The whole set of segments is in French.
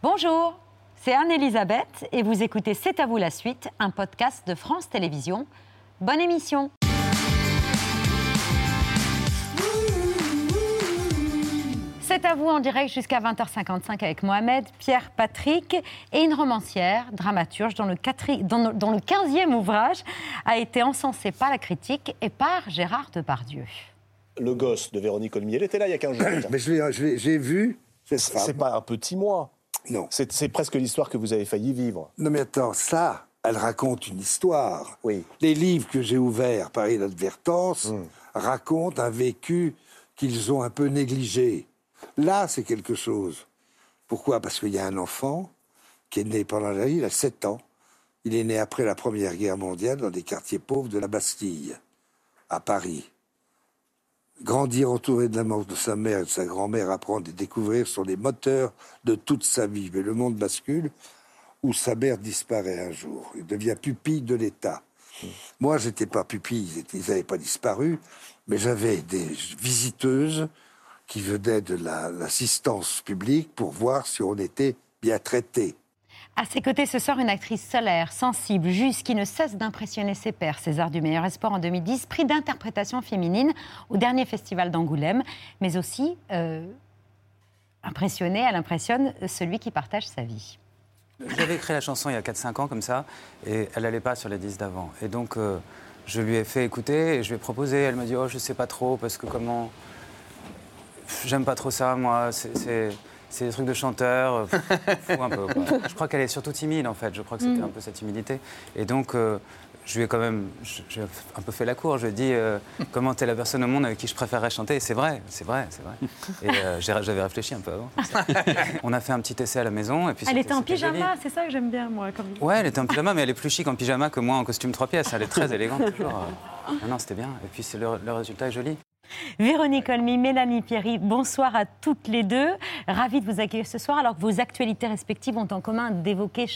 Bonjour, c'est Anne-Elisabeth et vous écoutez C'est à vous la suite, un podcast de France Télévisions. Bonne émission C'est à vous en direct jusqu'à 20h55 avec Mohamed, Pierre, Patrick et une romancière, dramaturge, dont le, dont, dont le 15e ouvrage a été encensé par la critique et par Gérard Depardieu. Le gosse de Véronique Olmier, elle était là il y a 15 jours. Mais j'ai vu. cette C'est pas un petit mois. Non. C'est presque l'histoire que vous avez failli vivre. Non, mais attends, ça, elle raconte une histoire. Oui. Les livres que j'ai ouverts par inadvertance Hmm. racontent un vécu qu'ils ont un peu négligé. Là, c'est quelque chose. Pourquoi? Parce qu'il y a un enfant qui est né pendant la il a 7 ans. Il est né après la Première Guerre mondiale dans des quartiers pauvres de la Bastille, à Paris. Grandir entouré de la mort de sa mère et de sa grand-mère, apprendre et découvrir sont les moteurs de toute sa vie. Mais le monde bascule où sa mère disparaît un jour. Il devient pupille de l'État. Moi, j'étais pas pupille, ils n'avaient pas disparu, mais j'avais des visiteuses qui venaient de la- l'assistance publique pour voir si on était bien traités. À ses côtés ce soir, une actrice solaire, sensible, juste, qui ne cesse d'impressionner ses pairs. César du meilleur espoir en 2010, prix d'interprétation féminine au dernier festival d'Angoulême, mais aussi euh, impressionné, elle impressionne celui qui partage sa vie. J'avais écrit la chanson il y a 4-5 ans comme ça, et elle n'allait pas sur les 10 d'avant. Et donc, euh, je lui ai fait écouter, et je lui ai proposé. Elle m'a dit, oh, je sais pas trop, parce que comment... J'aime pas trop ça, moi, c'est- c'est des trucs de chanteur, euh, fou un peu. quoi. Je crois qu'elle est surtout timide, en fait. Je crois que c'était un peu sa timidité. Et donc, euh, je lui ai quand même je- j'ai un peu fait la cour. Je lui ai dit, euh, comment t'es la personne au monde avec qui je préférerais chanter? Et c'est vrai, c'est vrai, c'est vrai. Et euh, j'avais réfléchi un peu avant. On a fait un petit essai à la maison. Et puis Elle était en pyjama, c'est ça que j'aime bien, moi. Comme... Ouais, elle était en pyjama, mais elle est plus chic en pyjama que moi en costume trois pièces. Elle est très élégante toujours. Non, non, c'était bien. Et puis c'est le, le résultat est joli. Véronique Olmy, Mélanie Pierry, bonsoir à toutes les deux. Ravie de vous accueillir ce soir, alors que vos actualités respectives ont en commun d'évoquer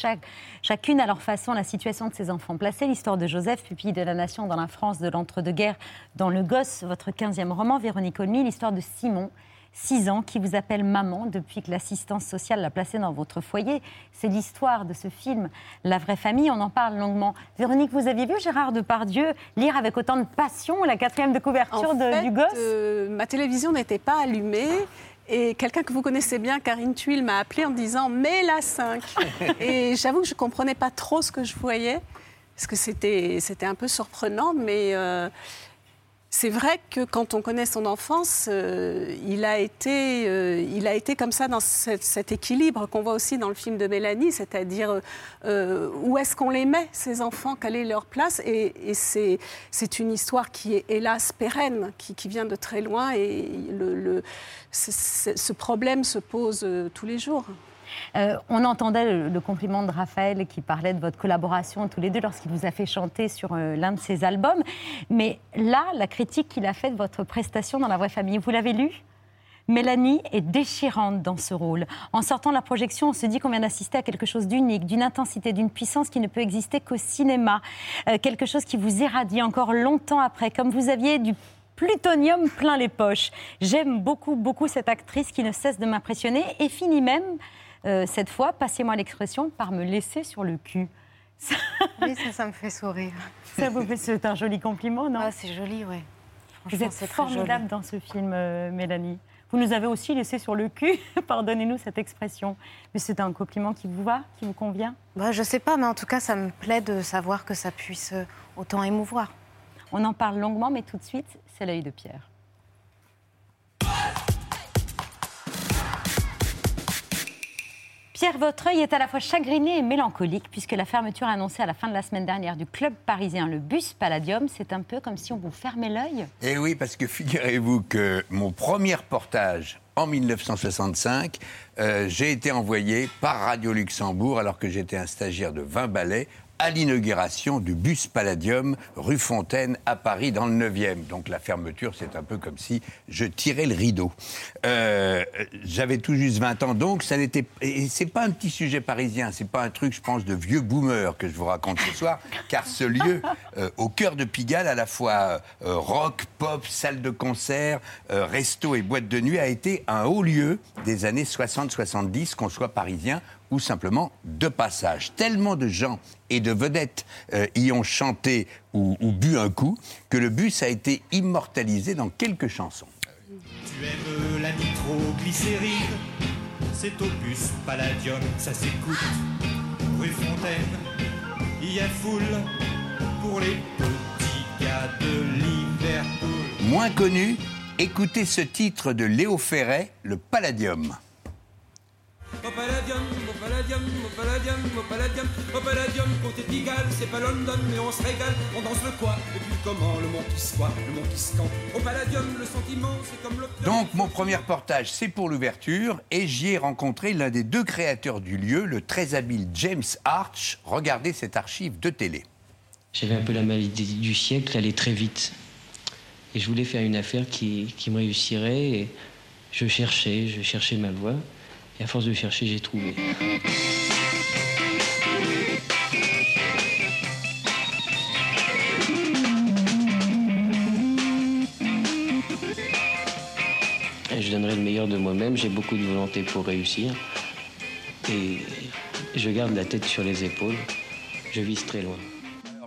chacune à leur façon la situation de ces enfants placés. L'histoire de Joseph, pupille de la nation dans la France de l'entre-deux-guerres, dans Le Gosse, votre 15e roman, Véronique Olmy, l'histoire de Simon. 6 ans, qui vous appelle maman depuis que l'assistance sociale l'a placé dans votre foyer. C'est l'histoire de ce film, La vraie famille. On en parle longuement. Véronique, vous aviez vu Gérard Depardieu lire avec autant de passion la quatrième de couverture En de- fait, du gosse euh, ma télévision n'était pas allumée. Et quelqu'un que vous connaissez bien, Karine Tuile, m'a appelé en disant Mais la 5 Et j'avoue que je ne comprenais pas trop ce que je voyais, parce que c'était c'était un peu surprenant, mais euh, c'est vrai que quand on connaît son enfance, euh, il, a été, euh, il a été comme ça dans cet, équilibre qu'on voit aussi dans le film de Mélanie, c'est-à-dire euh, où est-ce qu'on les met, ces enfants, quelle est leur place. Et, c'est, une histoire qui est hélas pérenne, qui, vient de très loin, et ce- problème se pose tous les jours. Euh, on entendait le, compliment de Raphaël qui parlait de votre collaboration tous les deux lorsqu'il vous a fait chanter sur euh, l'un de ses albums. Mais là, la critique qu'il a faite de votre prestation dans La Vraie Famille, vous l'avez lu? Mélanie est déchirante dans ce rôle. En sortant de la projection, on se dit qu'on vient d'assister à quelque chose d'unique, d'une intensité, d'une puissance qui ne peut exister qu'au cinéma. Euh, quelque chose qui vous irradie encore longtemps après, comme vous aviez du plutonium plein les poches. J'aime beaucoup, beaucoup cette actrice qui ne cesse de m'impressionner et finit même, euh, cette fois, passez-moi l'expression, par me laisser sur le cul. Ça, Oui, ça, ça me fait sourire. ça vous fait, c'est un joli compliment, non? Ah, c'est joli, ouais. Vous êtes formidable dans ce film, euh, Mélanie. Vous nous avez aussi laissé sur le cul, pardonnez-nous cette expression. Mais c'est un compliment qui vous va, qui vous convient? Bah, je sais pas, mais en tout cas, ça me plaît de savoir que ça puisse euh, autant émouvoir. On en parle longuement, mais tout de suite, c'est l'œil de Pierre. Pierre, votre œil est à la fois chagriné et mélancolique, puisque la fermeture annoncée à la fin de la semaine dernière du club parisien, le bus Palladium, c'est un peu comme si on vous fermait l'œil. Eh oui, parce que figurez-vous que mon premier reportage en 1965, euh, j'ai été envoyé par Radio Luxembourg, alors que j'étais un stagiaire de 20 ballets, à l'inauguration du bus Palladium rue Fontaine à Paris dans le 9e. Donc la fermeture, c'est un peu comme si je tirais le rideau. Euh, J'avais tout juste 20 ans, donc ça n'était. Et c'est pas un petit sujet parisien, c'est pas un truc, je pense, de vieux boomer que je vous raconte ce soir, car ce lieu, euh, au cœur de Pigalle, à la fois euh, rock, pop, salle de concert, resto et boîte de nuit, a été un haut lieu des années 60-70, qu'on soit parisien ou simplement de passage. Tellement de gens et de vedettes euh, y ont chanté ou, ou bu un coup que le bus a été immortalisé dans quelques chansons. Tu aimes la nitroglycérine C'est au bus Palladium, ça s'écoute. Rue Fontaine, il y a foule pour les petits gars de Liverpool. Moins connu, écoutez ce titre de Léo Ferret, le Palladium. Au Palladium, Palladium, au Palladium, au Palladium, au Palladium, côté Pigalle, c'est pas London, mais on se régale, on danse le quoi, et puis comment, le mont qui se voit, le mont qui se campe. Au Palladium, le sentiment, c'est comme le... Donc mon premier reportage, c'est pour l'ouverture, et j'y ai rencontré l'un des deux créateurs du lieu, le très habile James Arch. Regardez cette archive de télé. J'avais un peu la maladie du siècle, aller très vite. Et je voulais faire une affaire qui, qui me réussirait. Et je cherchais, je cherchais ma voie. Et à force de chercher, j'ai trouvé. Je donnerai le meilleur de moi-même. J'ai beaucoup de volonté pour réussir. Et je garde la tête sur les épaules. Je vise très loin.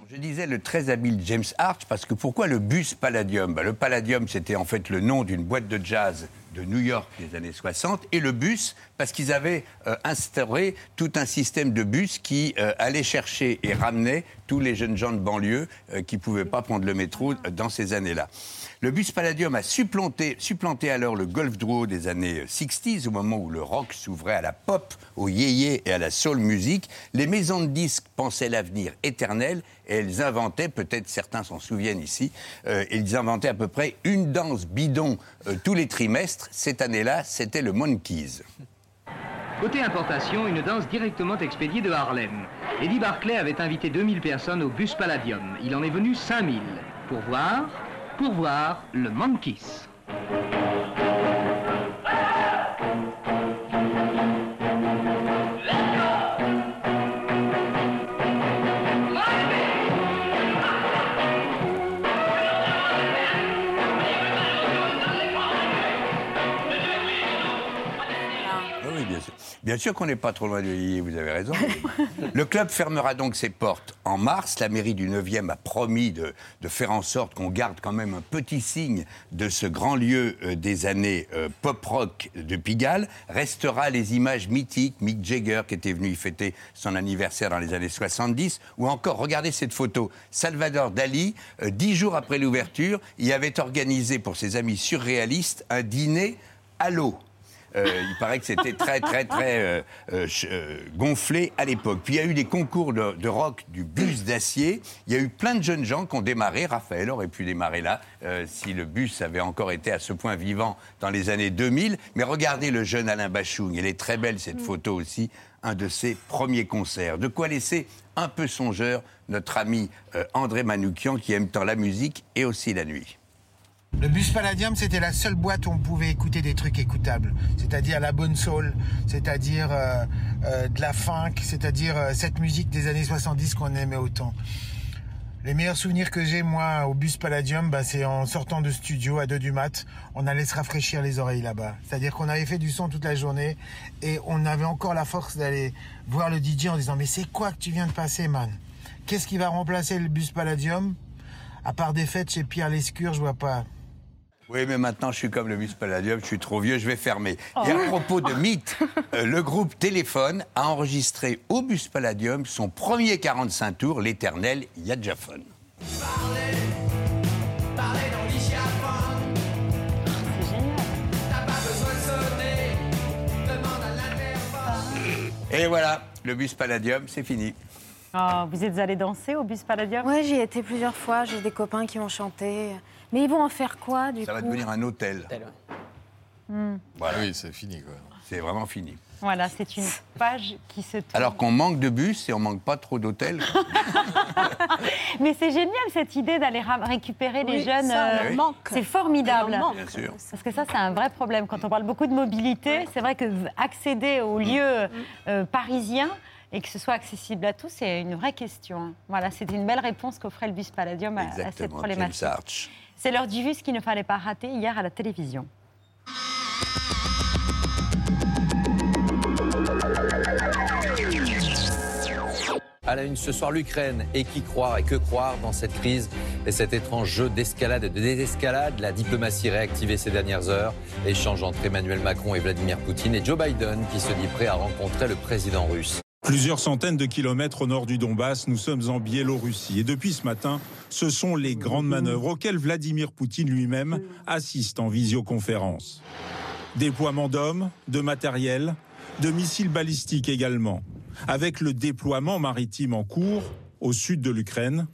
Je disais le très habile James Arch parce que pourquoi le bus Palladium? Bah, Le Palladium, c'était en fait le nom d'une boîte de jazz de New York des années 60 et le bus parce qu'ils avaient euh, instauré tout un système de bus qui euh, allait chercher et ramenait tous les jeunes gens de banlieue euh, qui pouvaient pas prendre le métro dans ces années-là. Le bus Palladium a supplanté, alors le Golf Drouot des années 60s, au moment où le rock s'ouvrait à la pop, au yéyé et à la soul music. Les maisons de disques pensaient l'avenir éternel et elles inventaient, peut-être certains s'en souviennent ici, euh, ils inventaient à peu près une danse bidon euh, tous les trimestres. Cette année-là, c'était le Monkeys. Côté importation, une danse directement expédiée de Harlem. Eddie Barclay avait invité 2000 personnes au bus Palladium. Il en est venu 5000 pour voir, pour voir le Monkeys. Bien sûr. Qu'on n'est pas trop loin de Yéyé, vous avez raison. le club fermera donc ses portes en mars. La mairie du 9e a promis de, faire en sorte qu'on garde quand même un petit signe de ce grand lieu euh, des années euh, pop-rock de Pigalle. Restera les images mythiques, Mick Jagger qui était venu y fêter son anniversaire dans les années 70, ou encore, regardez cette photo, Salvador Dali, euh, dix jours après l'ouverture, y avait organisé pour ses amis surréalistes un dîner à l'eau. Euh, il paraît que c'était très, très, très euh, euh, gonflé à l'époque. Puis il y a eu des concours de, de rock du bus d'acier. Il y a eu plein de jeunes gens qui ont démarré. Raphaël aurait pu démarrer là si le bus avait encore été à ce point vivant dans les années 2000. Mais regardez le jeune Alain Bachung. Elle est très belle, cette photo aussi. Un de ses premiers concerts. De quoi laisser un peu songeur notre ami André Manoukian qui aime tant la musique et aussi la nuit. Le bus Palladium, c'était la seule boîte où on pouvait écouter des trucs écoutables, c'est-à-dire la bonne soul, c'est-à-dire euh, euh, de la funk, c'est-à-dire euh, cette musique des années 70 qu'on aimait autant. Les meilleurs souvenirs que j'ai, moi, au bus Palladium, bah, c'est en sortant de studio à 2 du mat, on allait se rafraîchir les oreilles là-bas. C'est-à-dire qu'on avait fait du son toute la journée et on avait encore la force d'aller voir le DJ en disant « Mais c'est quoi que tu viens de passer, man? Qu'est-ce qui va remplacer le bus Palladium? À part des fêtes chez Pierre Lescure, je vois pas. » Oui, mais maintenant, je suis comme le Bus Palladium, je suis trop vieux, je vais fermer. Et à propos de mythe, euh, le groupe Téléphone a enregistré au Bus Palladium son premier 45 tours, l'éternel Yadjafon. Parler dans l'ichiaphone. C'est génial. T'as pas besoin de sonner. Demande à l'interphone. Et voilà, le Bus Palladium, c'est fini. Oh, vous êtes allé danser au bus Palladium? Ouais, j'y ai été plusieurs fois. J'ai des copains qui ont chanté. Mais ils vont en faire quoi, du Ça va devenir un hôtel. Hmm. Voilà, Oui, c'est fini, quoi. c'est vraiment fini. Voilà, c'est une page qui se tourne. Alors qu'on manque de bus et on manque pas trop d'hôtels. Mais c'est génial cette idée d'aller récupérer les jeunes. ça, euh, manque. C'est formidable. Manque. Bien sûr. Parce que ça, c'est un vrai problème. Quand on parle beaucoup de mobilité, c'est vrai que accéder aux lieux euh, parisiens et que ce soit accessible à tous, c'est une vraie question. Voilà, c'était une belle réponse qu'offrait le bus Palladium à, à cette Exactement, James problématique. Arch. C'est l'heure du bus qu'il ne fallait pas rater hier à la télévision. À la une ce soir, l'Ukraine. Et qui croire et que croire dans cette crise et cet étrange jeu d'escalade et de désescalade? La diplomatie réactivée ces dernières heures. Échange entre Emmanuel Macron et Vladimir Poutine et Joe Biden qui se dit prêt à rencontrer le président russe. Plusieurs centaines de kilomètres au nord du Donbass, nous sommes en Biélorussie. Et depuis ce matin, ce sont les grandes manœuvres auxquelles Vladimir Poutine lui-même assiste en visioconférence. Déploiement d'hommes, de matériel, de missiles balistiques également. Avec le déploiement maritime en cours au sud de l'Ukraine,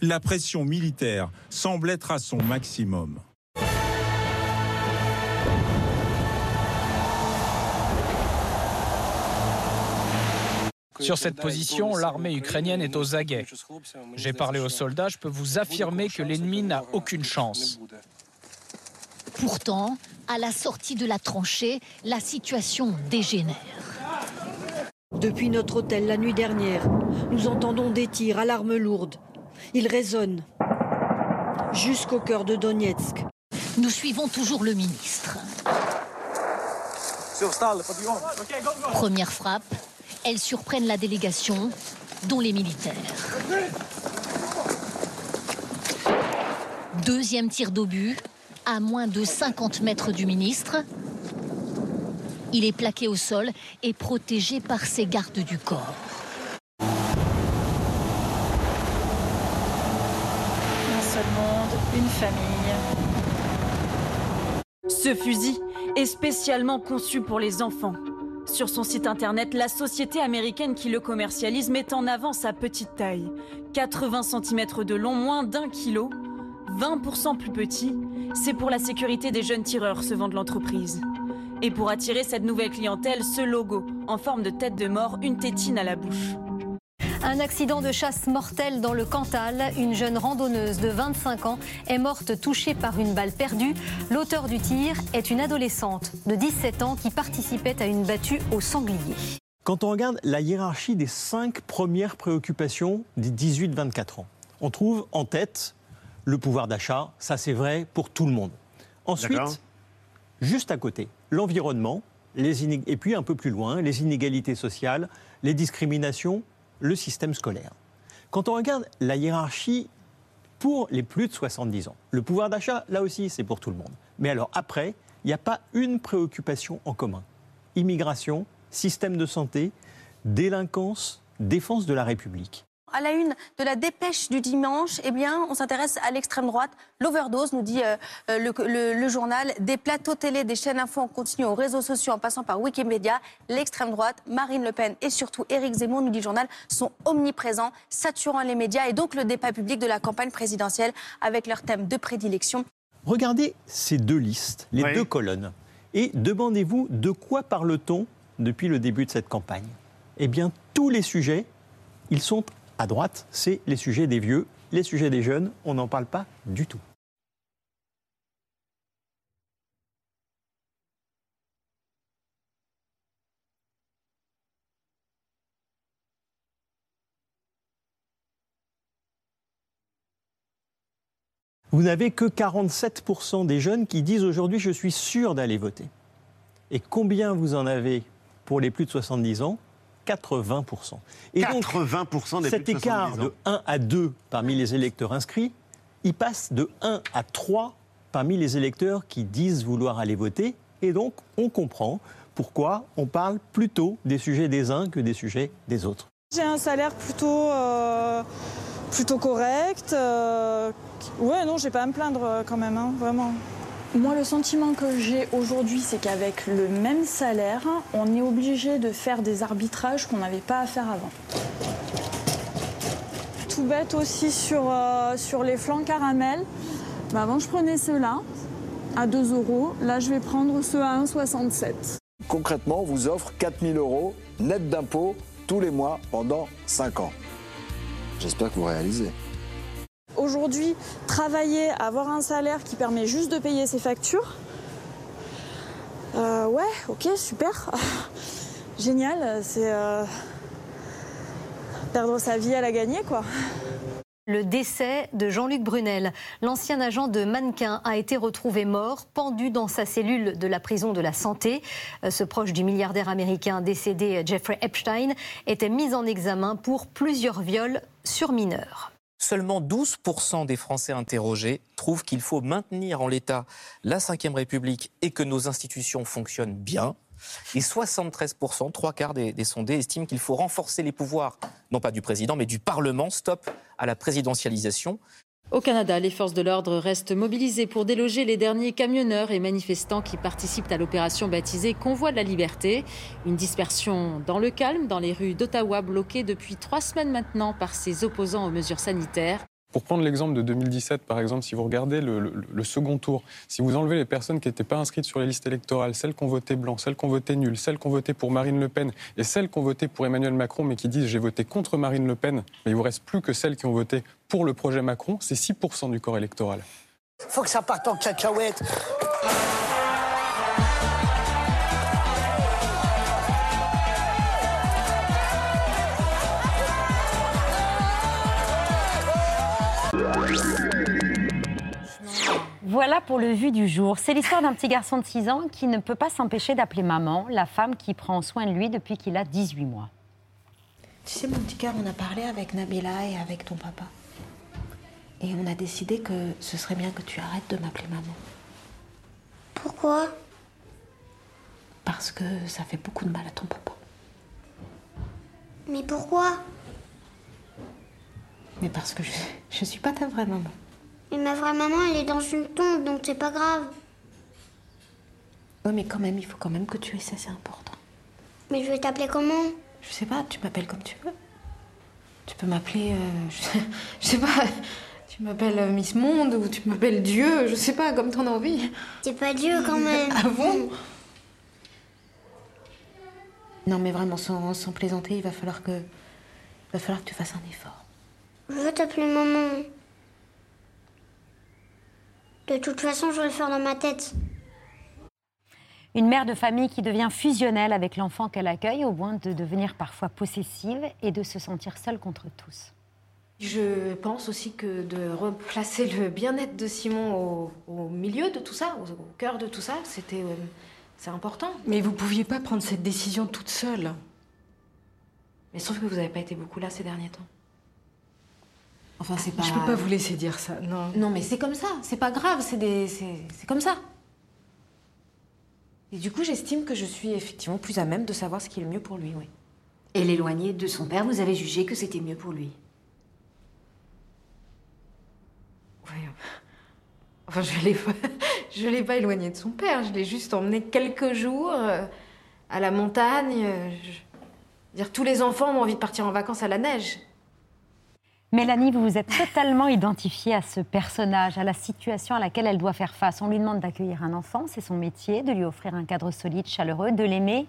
la pression militaire semble être à son maximum. Sur cette position, l'armée ukrainienne est aux aguets. J'ai parlé aux soldats, je peux vous affirmer que l'ennemi n'a aucune chance. Pourtant, à la sortie de la tranchée, la situation dégénère. Depuis notre hôtel la nuit dernière, nous entendons des tirs à l'arme lourde. Ils résonnent jusqu'au cœur de Donetsk. Nous suivons toujours le ministre. Première frappe, elles surprennent la délégation, dont les militaires. Deuxième tir d'obus, à moins de 50 mètres du ministre. Il est plaqué au sol et protégé par ses gardes du corps. Un seul monde, une famille. Ce fusil est spécialement conçu pour les enfants. Sur son site internet, la société américaine qui le commercialise met en avant sa petite taille. 80 cm de long, moins d'un kilo, 20% plus petit. C'est pour la sécurité des jeunes tireurs, se vend de l'entreprise. Et pour attirer cette nouvelle clientèle, ce logo, en forme de tête de mort, une tétine à la bouche. Un accident de chasse mortel dans le Cantal. Une jeune randonneuse de 25 ans est morte touchée par une balle perdue. L'auteur du tir est une adolescente de 17 ans qui participait à une battue au sanglier. Quand on regarde la hiérarchie des cinq premières préoccupations des 18-24 ans, on trouve en tête le pouvoir d'achat, ça c'est vrai pour tout le monde. Ensuite, juste à côté, l'environnement, les et puis un peu plus loin, les inégalités sociales, les discriminations, le système scolaire. Quand on regarde la hiérarchie pour les plus de 70 ans, le pouvoir d'achat, là aussi, c'est pour tout le monde. Mais alors après, il n'y a pas une préoccupation en commun. Immigration, système de santé, délinquance, défense de la République. À la une de la dépêche du dimanche, eh bien, on s'intéresse à l'extrême droite. L'overdose, nous dit euh, le, le- le journal. Des plateaux télé, des chaînes info en continu aux réseaux sociaux en passant par Wikipédia. L'extrême droite, Marine Le Pen et surtout Éric Zemmour, nous dit le journal, sont omniprésents, saturant les médias et donc le débat public de la campagne présidentielle avec leur thème de prédilection. Regardez ces deux listes, les Oui. deux colonnes, et demandez-vous de quoi parle-t-on depuis le début de cette campagne? Eh bien, tous les sujets, ils sont à droite, c'est les sujets des vieux, les sujets des jeunes, on n'en parle pas du tout. Vous n'avez que 47% des jeunes qui disent aujourd'hui je suis sûr d'aller voter. Et combien vous en avez pour les plus de 70 ans? 80%. Et donc, 80% des cet plus de écart 70 ans. de 1 à 2 parmi les électeurs inscrits, il passe de 1 à 3 parmi les électeurs qui disent vouloir aller voter. Et donc, on comprend pourquoi on parle plutôt des sujets des uns que des sujets des autres. J'ai un salaire plutôt, euh, plutôt correct. euh, ouais, non, j'ai pas à me plaindre euh, quand même, hein, vraiment. Moi, le sentiment que j'ai aujourd'hui, c'est qu'avec le même salaire, on est obligé de faire des arbitrages qu'on n'avait pas à faire avant. Tout bête aussi sur, euh, les flancs caramel. Bah, avant, je prenais ceux-là à 2 euros. Là, je vais prendre ceux à 1,67. Concrètement, on vous offre 4000 euros net d'impôts tous les mois pendant 5 ans. J'espère que vous réalisez. Aujourd'hui, travailler, avoir un salaire qui permet juste de payer ses factures, euh, ouais, ok, super. Génial, c'est euh, perdre sa vie à la gagner, quoi. Le décès de Jean-Luc Brunel. L'ancien agent de mannequin a été retrouvé mort, pendu dans sa cellule de la prison de la santé. Euh, Ce proche du milliardaire américain décédé Jeffrey Epstein était mis en examen pour plusieurs viols sur mineurs. Seulement 12% des Français interrogés trouvent qu'il faut maintenir en l'état la Ve République et que nos institutions fonctionnent bien. Et 73%, trois quarts des, des sondés, estiment qu'il faut renforcer les pouvoirs, non pas du président, mais du Parlement. Stop à la présidentialisation. Au Canada, les forces de l'ordre restent mobilisées pour déloger les derniers camionneurs et manifestants qui participent à l'opération baptisée Convoi de la liberté. Une dispersion dans le calme dans les rues d'Ottawa bloquées depuis trois semaines maintenant par ses opposants aux mesures sanitaires. Pour prendre l'exemple de 2017, par exemple, si vous regardez le, second tour, si vous enlevez les personnes qui n'étaient pas inscrites sur les listes électorales, celles qui ont voté blanc, celles qui ont voté nul, celles qui ont voté pour Marine Le Pen et celles qui ont voté pour Emmanuel Macron, mais qui disent j'ai voté contre Marine Le Pen, mais il vous reste plus que celles qui ont voté pour le projet Macron, c'est 6% du corps électoral. Faut que ça parte en cacahuète. Voilà pour le vu du jour. C'est l'histoire d'un petit garçon de 6 ans qui ne peut pas s'empêcher d'appeler maman, la femme qui prend soin de lui depuis qu'il a 18 mois. Tu sais, mon petit cœur, on a parlé avec Nabila et avec ton papa. Et on a décidé que ce serait bien que tu arrêtes de m'appeler maman. Pourquoi? Parce que ça fait beaucoup de mal à ton papa. Mais pourquoi? Mais parce que je, je suis pas ta vraie maman. Mais ma vraie maman, elle est dans une tombe, donc c'est pas grave. Oui, mais quand même, il faut quand même que tu aies ça, c'est important. Mais je vais t'appeler comment? Je sais pas, tu m'appelles comme tu veux. Tu peux m'appeler, euh, je, je sais pas, tu m'appelles euh, Miss Monde ou tu m'appelles Dieu, je sais pas, comme t'en as envie. C'est pas Dieu quand même. Ah bon? Non, mais vraiment, sans, sans plaisanter, il va falloir que, il va falloir que tu fasses un effort. Je veux t'appeler maman. De toute façon, je vais le faire dans ma tête. Une mère de famille qui devient fusionnelle avec l'enfant qu'elle accueille au point de devenir parfois possessive et de se sentir seule contre tous. Je pense aussi que de replacer le bien-être de Simon au, au milieu de tout ça, au, au cœur de tout ça, c'était, euh, c'est important. Mais vous pouviez pas prendre cette décision toute seule. Mais sauf que vous n'avez pas été beaucoup là ces derniers temps. Enfin, c'est pas. Je peux pas vous laisser dire ça, non. Non, mais c'est comme ça. C'est pas grave. C'est des, c'est, c'est comme ça. Et du coup, j'estime que je suis effectivement plus à même de savoir ce qui est le mieux pour lui, oui. Et l'éloigner de son père, vous avez jugé que c'était mieux pour lui? Oui. Enfin, je l'ai, pas- je l'ai pas éloigné de son père. Je l'ai juste emmené quelques jours euh, à la montagne. euh, je- dire tous les enfants ont envie de partir en vacances à la neige. Mélanie, vous vous êtes totalement identifiée à ce personnage, à la situation à laquelle elle doit faire face. On lui demande d'accueillir un enfant, c'est son métier, de lui offrir un cadre solide, chaleureux, de l'aimer,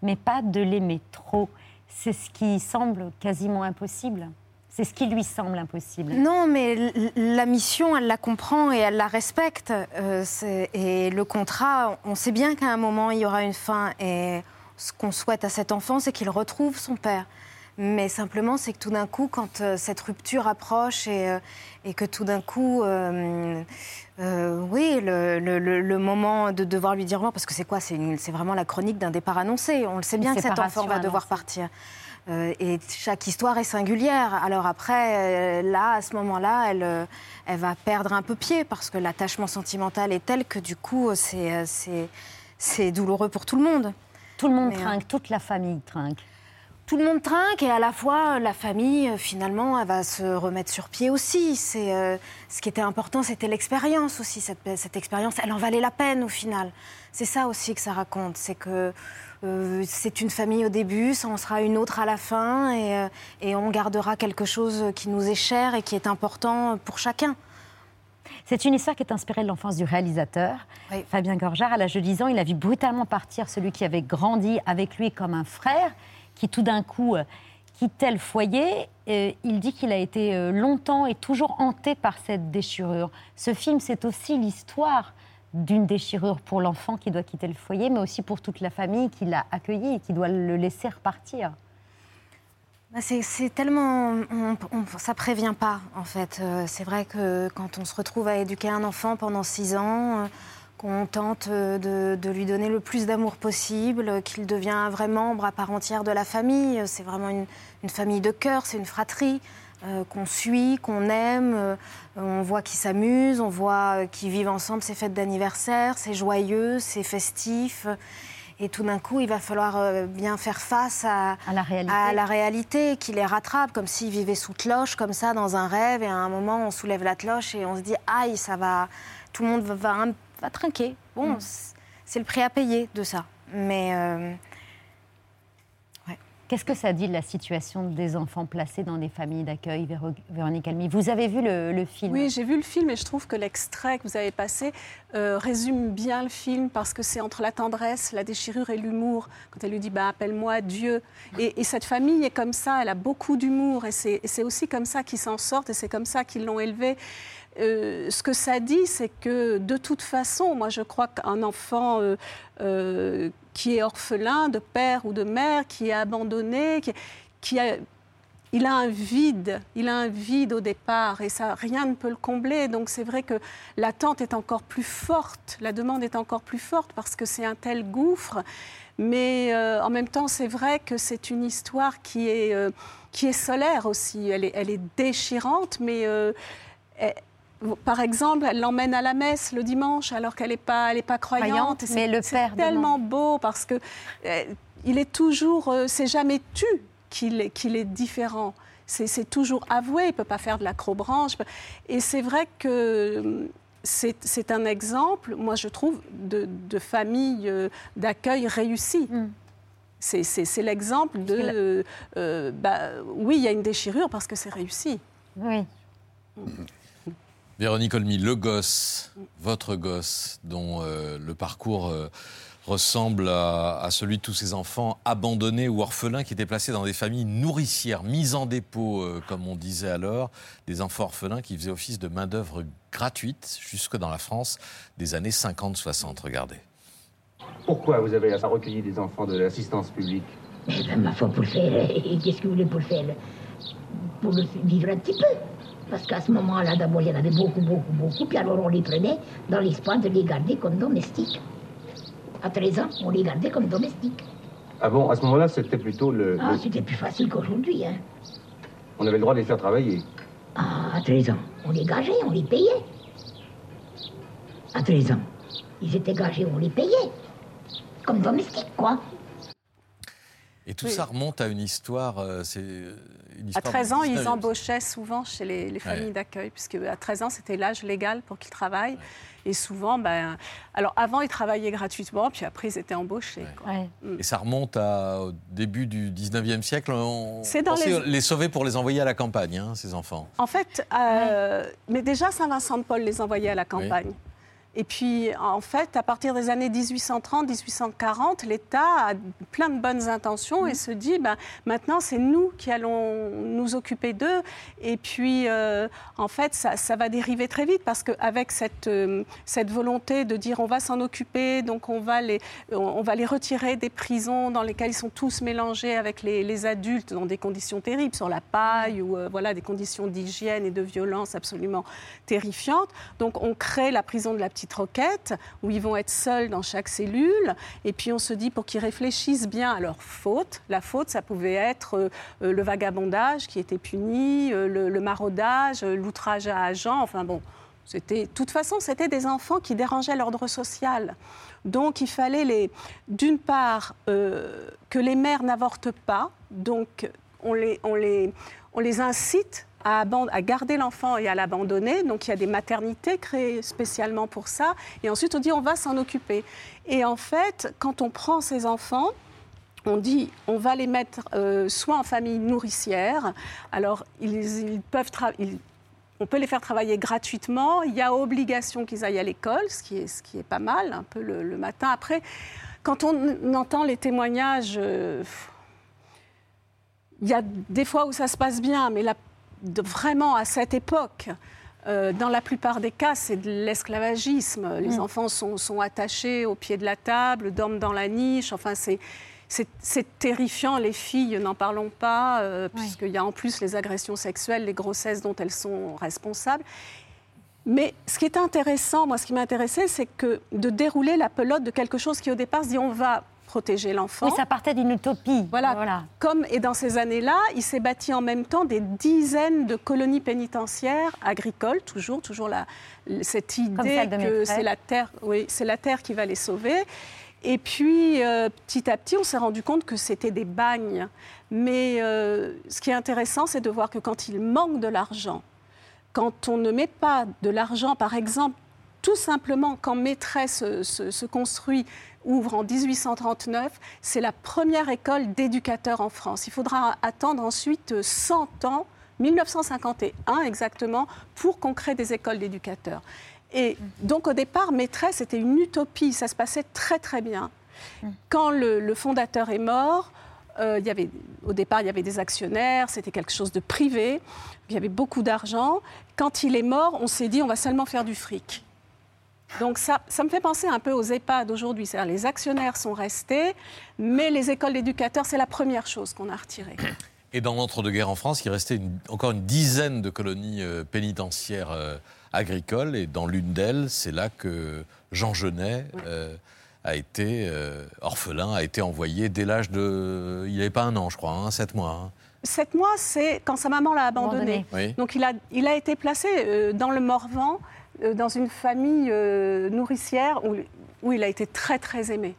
mais pas de l'aimer trop. C'est ce qui semble quasiment impossible. C'est ce qui lui semble impossible. Non, mais la mission, elle la comprend et elle la respecte. Euh, et le contrat, on sait bien qu'à un moment, il y aura une fin. Et ce qu'on souhaite à cet enfant, c'est qu'il retrouve son père. Mais simplement, c'est que tout d'un coup, quand euh, cette rupture approche et, euh, et que tout d'un coup, euh, oui, le, le- le- le moment de devoir lui dire au revoir, parce que c'est quoi C'est vraiment la chronique d'un départ annoncé. On le sait Une bien que cet enfant va devoir partir. Et chaque histoire est singulière. Alors après, là, à ce moment-là, elle, elle va perdre un peu pied parce que l'attachement sentimental est tel que du coup, c'est, douloureux pour tout le monde. Tout le monde Mais, trinque, toute la famille trinque. Tout le monde trinque et à la fois, la famille, euh, finalement, elle va se remettre sur pied aussi. C'est, euh, ce qui était important, c'était l'expérience aussi. Cette, cette expérience, elle en valait la peine au final. C'est ça aussi que ça raconte. C'est que euh, c'est une famille au début, ça en sera une autre à la fin et, euh, et on gardera quelque chose qui nous est cher et qui est important pour chacun. C'est une histoire qui est inspirée de l'enfance du réalisateur. Fabien Gorjard, à l'âge de 10 ans, il a vu brutalement partir celui qui avait grandi avec lui comme un frère, qui tout d'un coup euh, quittait le foyer. Et il dit qu'il a été euh, longtemps et toujours hanté par cette déchirure. Ce film, c'est aussi l'histoire d'une déchirure pour l'enfant qui doit quitter le foyer, mais aussi pour toute la famille qui l'a accueilli et qui doit le laisser repartir. Bah, C'est tellement. ça prévient pas, en fait. Euh, C'est vrai que quand on se retrouve à éduquer un enfant pendant six ans, euh, qu'on tente euh, de, de lui donner le plus d'amour possible, qu'il devient un vrai membre à part entière de la famille, c'est vraiment une, une famille de cœur, c'est une fratrie. euh, qu'on suit, qu'on aime, euh, on voit qu'ils s'amusent, on voit qu'ils vivent ensemble ces fêtes d'anniversaire, c'est joyeux, c'est festif. Et tout d'un coup, il va falloir bien faire face à, la réalité, à la réalité qui les rattrape, comme s'ils vivaient sous cloche, comme ça, dans un rêve. Et à un moment, on soulève la cloche et on se dit aïe, ça va, tout le monde va, va, va trinquer. Bon, Mm. c'est le prix à payer de ça. Mais euh, Qu'est-ce que ça dit de la situation des enfants placés dans des familles d'accueil, Véro- Véronique Almy? Vous avez vu le, le film? Oui, j'ai vu le film et je trouve que l'extrait que vous avez passé euh, résume bien le film parce que c'est entre la tendresse, la déchirure et l'humour. Quand elle lui dit bah, Appelle-moi Dieu. Et, et cette famille est comme ça, elle a beaucoup d'humour et c'est et c'est aussi comme ça qu'ils s'en sortent et c'est comme ça qu'ils l'ont élevé. Euh, ce que ça dit, c'est que de toute façon, moi je crois qu'un enfant euh, euh, qui est orphelin de père ou de mère, qui est abandonné, qui, a, il a un vide, il a un vide au départ et ça, rien ne peut le combler. Donc c'est vrai que l'attente est encore plus forte, la demande est encore plus forte parce que c'est un tel gouffre. Mais en même temps, c'est vrai que c'est une histoire qui est, qui est solaire aussi. Elle est, elle est déchirante, mais par exemple, elle l'emmène à la messe le dimanche alors qu'elle n'est pas, elle est pas croyante. Croyante, mais le c'est père tellement beau parce que euh, il est toujours, euh, c'est jamais tu qu'il est, différent. C'est toujours avoué, il ne peut pas faire de l'acrobranche. Et c'est vrai que euh, c'est un exemple, moi je trouve, de, de famille euh, d'accueil réussie. C'est- C'est l'exemple de, euh, bah, oui, il y a une déchirure parce que c'est réussi. Oui. Véronique Olmy, le gosse, votre gosse, dont euh, le parcours euh, ressemble à, à celui de tous ces enfants abandonnés ou orphelins qui étaient placés dans des familles nourricières, mises en dépôt, euh, comme on disait alors, des enfants orphelins qui faisaient office de main-d'œuvre gratuite jusque dans la France des années 50-60. Regardez. Pourquoi vous avez recueilli des enfants de l'assistance publique? Ma foi, pour le faire, et qu'est-ce que vous voulez pour le faire? Pour le vivre un petit peu. Parce qu'à ce moment-là, d'abord, il y en avait beaucoup, beaucoup, beaucoup, puis alors on les prenait dans l'espoir de les garder comme domestiques. À 13 ans, on les gardait comme domestiques. Ah bon, à ce moment-là, c'était plutôt le... Ah, le- c'était plus facile qu'aujourd'hui, hein. On avait le droit de les faire travailler. Ah, à 13 ans, on les gageait, on les payait. À 13 ans, ils étaient gagés, on les payait. Comme domestiques, quoi. Et tout Oui. ça remonte à une histoire. euh, c'est une À histoire 13 ans, ils 19e. embauchaient souvent chez les, les familles Ouais. d'accueil, puisque à 13 ans, c'était l'âge légal pour qu'ils travaillent. Et souvent, ben, alors avant, ils travaillaient gratuitement, puis après, ils étaient embauchés. quoi. Et ça remonte à- au début du 19e siècle. On C'est dans les- les sauver pour les envoyer à la campagne, hein, ces enfants. En fait, euh, mais déjà, Saint-Vincent-de-Paul les envoyait à la campagne. Et puis, en fait, à partir des années 1830-1840, l'État a plein de bonnes intentions et se dit, ben, maintenant, c'est nous qui allons nous occuper d'eux. Et puis, euh, en fait, ça, ça va dériver très vite parce qu'avec cette, euh, cette volonté de dire, on va s'en occuper, donc on va, les, on, on va les retirer des prisons dans lesquelles ils sont tous mélangés avec les, les adultes dans des conditions terribles, sur la paille ou euh, voilà, des conditions d'hygiène et de violence absolument terrifiantes. Donc, on crée la prison de la Petite Roquette, où ils vont être seuls dans chaque cellule. Et puis, on se dit, pour qu'ils réfléchissent bien à leur faute, la faute, ça pouvait être euh, euh, le vagabondage qui était puni, euh, le, maraudage, l'outrage à agent, enfin bon. C'était, de toute façon, c'était des enfants qui dérangeaient l'ordre social. Donc, il fallait les, d'une part, que les mères n'avortent pas. Donc, on les, on les, on les incite à, garder l'enfant et à l'abandonner. Donc, il y a des maternités créées spécialement pour ça. Et ensuite, on dit on va s'en occuper. Et en fait, quand on prend ces enfants, on dit on va les mettre euh, soit en famille nourricière. Alors, ils, peuvent tra- ils- on peut les faire travailler gratuitement. Il y a obligation qu'ils aillent à l'école, ce qui est, ce qui est pas mal, un peu le, matin. Après, quand on entend les témoignages, euh, il y a des fois où ça se passe bien, mais là, de- vraiment à cette époque, euh, dans la plupart des cas, c'est de l'esclavagisme. Les Mm. enfants sont, sont attachés au pied de la table, dorment dans la niche. Enfin, c'est. Terrifiant, les filles, n'en parlons pas, euh, puisqu'il y a en plus les agressions sexuelles, les grossesses dont elles sont responsables. Mais ce qui est intéressant, moi, ce qui m'a intéressé, c'est que de dérouler la pelote de quelque chose qui, au départ, se dit on va protéger l'enfant. Oui, ça partait d'une utopie. Voilà. Comme et dans ces années-là, il s'est bâti en même temps des dizaines de colonies pénitentiaires agricoles, toujours, toujours la, cette idée que c'est la terre, oui, c'est la terre qui va les sauver. Et puis, euh, petit à petit, on s'est rendu compte que c'était des bagnes. Mais euh, ce qui est intéressant, c'est de voir que quand il manque de l'argent, quand on ne met pas de l'argent, par exemple, tout simplement quand Maîtresse se, se- construit, ouvre en 1839, c'est la première école d'éducateurs en France. Il faudra attendre ensuite 100 ans, 1951 exactement, pour qu'on crée des écoles d'éducateurs. Et donc au départ, Maîtresse était une utopie, ça se passait très très bien. Quand le, le fondateur est mort, euh, il y avait, au départ, il y avait des actionnaires, c'était quelque chose de privé, il y avait beaucoup d'argent. Quand il est mort, on s'est dit on va seulement faire du fric. Donc ça, ça me fait penser un peu aux EHPAD aujourd'hui. C'est-à-dire les actionnaires sont restés, mais les écoles d'éducateurs, c'est la première chose qu'on a retirée. Et dans l'entre-deux-guerres en France, il restait une- encore une dizaine de colonies euh, pénitentiaires euh, agricoles. Et dans l'une d'elles, c'est là que Jean Genet euh, a été euh, orphelin, a été envoyé dès l'âge de. Il n'avait pas un an, je crois, hein, sept mois. hein. Sept mois, c'est quand sa maman l'a abandonné. Abandonné. Oui. Donc il a, il a été placé euh, dans le Morvan, dans une famille euh, nourricière où, où il a été très très aimé.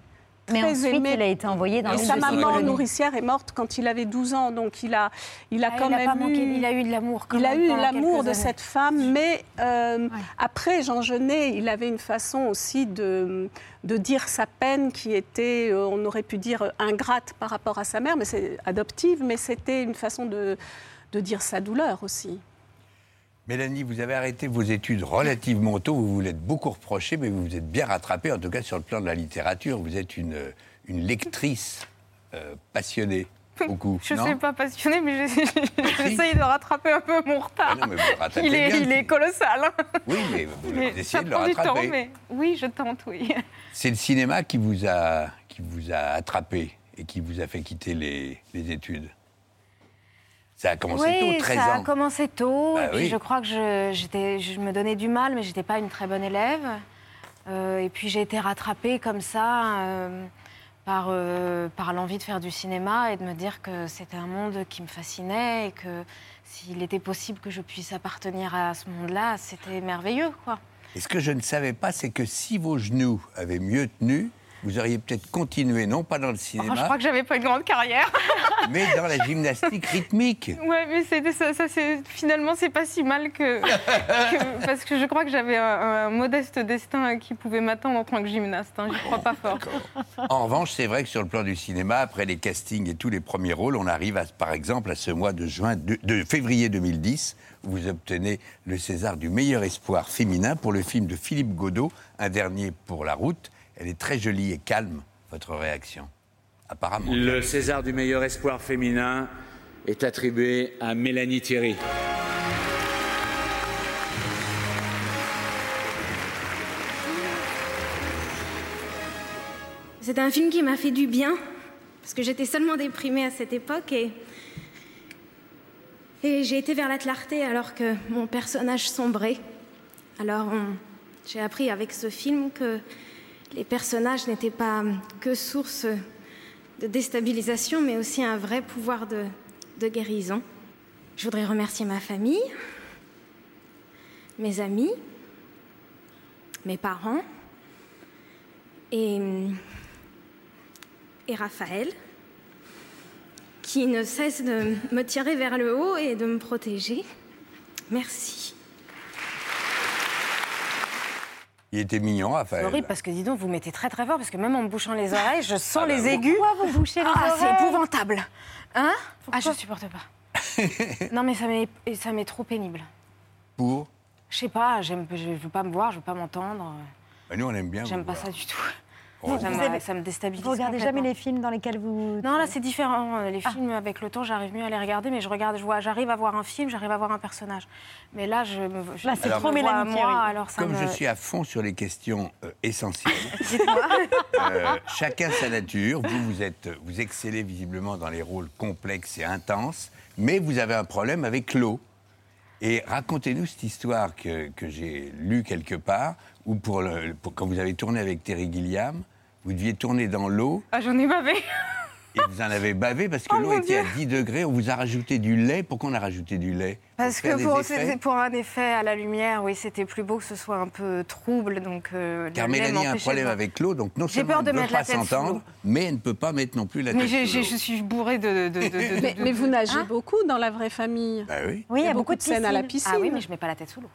Mais Très ensuite, aimé. il a été envoyé dans Et sa maman nourricière est morte quand il avait 12 ans, donc il a, il a Ah, quand il a même manqué- eu, il a eu de l'amour Il a eu l'amour de années. cette femme, mais euh, après Jean Genet, il avait une façon aussi de, de dire sa peine qui était, euh, on aurait pu dire ingrate par rapport à sa mère, mais c'est adoptive, mais c'était une façon de, de dire sa douleur aussi. Mélanie, vous avez arrêté vos études relativement tôt, vous vous l'êtes beaucoup reproché, mais vous vous êtes bien rattrapée, en tout cas sur le plan de la littérature. Vous êtes une, une lectrice euh, passionnée, beaucoup. Je ne suis pas passionnée, mais j'essaie j'essaye de rattraper un peu mon retard. Ah non, mais vous il, est, bien. il est colossal. hein. Oui, mais vous Mais essayez ça de le prend du temps, rattraper. mais oui, je tente, oui. C'est le cinéma qui vous a, qui vous a attrapé et qui vous a fait quitter les, les études? Ça a commencé oui, tôt, 13 ça a commencé tôt. Bah et puis oui. je crois que je me donnais du mal, mais j'étais pas une très bonne élève. Euh, et puis j'ai été rattrapée comme ça euh, par, euh, par l'envie de faire du cinéma et de me dire que c'était un monde qui me fascinait et que s'il était possible que je puisse appartenir à ce monde-là, c'était merveilleux, quoi. Et ce que je ne savais pas, c'est que si vos genoux avaient mieux tenu, vous auriez peut-être continué, non pas dans le Oh, cinéma, je crois que j'avais pas une grande carrière. mais dans la gymnastique rythmique. Ouais, mais c'est- ça, ça, c'est- finalement, c'est pas si mal que, que- Parce que je crois que j'avais un, un modeste destin qui pouvait m'attendre en tant que gymnaste. Hein, J'y crois pas fort. En revanche, c'est vrai que sur le plan du cinéma, après les castings et tous les premiers rôles, on arrive à, par exemple à ce mois de, juin, de, de février 2010, où vous obtenez le César du meilleur espoir féminin pour le film de Philippe Godot, Un dernier pour la route. Elle est très jolie et calme, votre réaction. Apparemment. Le César du meilleur espoir féminin est attribué à Mélanie Thierry. C'est un film qui m'a fait du bien, parce que j'étais seulement déprimée à cette époque et, et j'ai été vers la clarté alors que mon personnage sombrait. Alors j'ai appris avec ce film que les personnages n'étaient pas que source de déstabilisation, mais aussi un vrai pouvoir de, guérison. Je voudrais remercier ma famille, mes amis, mes parents et, et Raphaël, qui ne cesse de me tirer vers le haut et de me protéger. Merci. Il était mignon, C'est Raphaël. horrible parce que dis donc, vous mettez très très fort parce que même en me bouchant les oreilles, je sens Ah bah les aigus. Pourquoi vous bouchez les ah, C'est oreilles épouvantable. Hein Ah, je supporte pas. non, mais ça m'est ça m'est trop pénible. pour Je sais pas, j'aime, je veux pas me voir, je veux pas m'entendre. Bah, Nous, on aime bien. J'aime pas voir. ça du tout. Ça, Vous me, avez- ça me déstabilise. Vous regardez jamais les films dans lesquels vous... Non, là c'est différent. Les Ah. films, avec le temps, j'arrive mieux à les regarder, mais je regarde, je vois, j'arrive à voir un film, j'arrive à voir un personnage. Mais là, je me, je, Là, c'est trop Mélanie moi, alors ça Comme me... je suis à fond sur les questions euh, essentielles, euh, chacun sa nature. Vous, vous, êtes, vous excellez visiblement dans les rôles complexes et intenses, mais vous avez un problème avec l'eau. Et racontez-nous cette histoire que, que j'ai lue quelque part, pour le, pour- quand vous avez tourné avec Terry Gilliam, vous deviez tourner dans l'eau Ah, j'en ai bavé. et vous en avez bavé parce que Oh, l'eau était à Dieu. 10 degrés. On vous a rajouté du lait. Pourquoi on a rajouté du lait? Parce que pour, un effet à la lumière, oui, c'était plus beau que ce soit un peu trouble. Donc, euh, Car Mélanie a un problème de- avec l'eau, donc non J'ai seulement peur elle de ne veut mettre la pas tête sous s'entendre, l'eau. mais elle ne peut pas mettre non plus la Mais tête sous l'eau. je suis bourrée de. de- de- de- Mais, de- mais vous nagez Hein beaucoup dans la vraie famille. Bah oui. Oui, il y a beaucoup de scènes à la piscine. Ah oui, mais je mets pas la tête sous l'eau.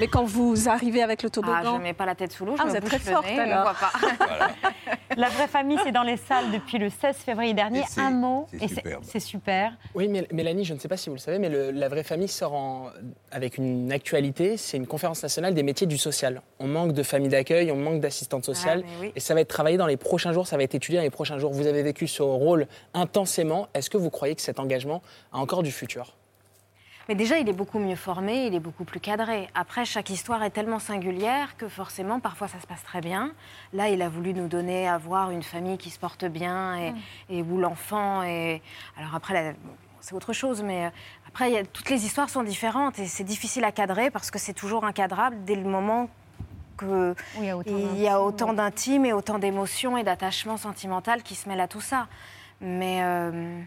Mais quand vous arrivez avec le Ah, toboggan, je mets pas la tête sous l'eau, je Ah, me vous êtes très forte, alors. voit pas. La vraie famille, c'est dans les salles depuis le 16 février dernier. Un mot, c'est et c'est superbe. c'est super. Oui, mais Mélanie, je ne sais pas si vous le savez, mais la vraie famille sort en- avec une actualité. C'est une conférence nationale des métiers du social. On manque de familles d'accueil, on manque d'assistantes sociales. Ah, oui. Et ça va être travaillé dans les prochains jours, ça va être étudié dans les prochains jours. Vous avez vécu ce rôle intensément. Est-ce que vous croyez que cet engagement a encore du futur? Mais déjà, il est beaucoup mieux formé, il est beaucoup plus cadré. Après, chaque histoire est tellement singulière que forcément, parfois, ça se passe très bien. Là, il a voulu nous donner à voir une famille qui se porte bien et, et où l'enfant est... Alors après, la- c'est autre chose, mais euh, après, il y a- toutes les histoires sont différentes et c'est difficile à cadrer parce que c'est toujours incadrable dès le moment que il y a autant il y a autant d'intime et autant d'émotions et d'attachements sentimentaux qui se mêlent à tout ça. Mais, euh,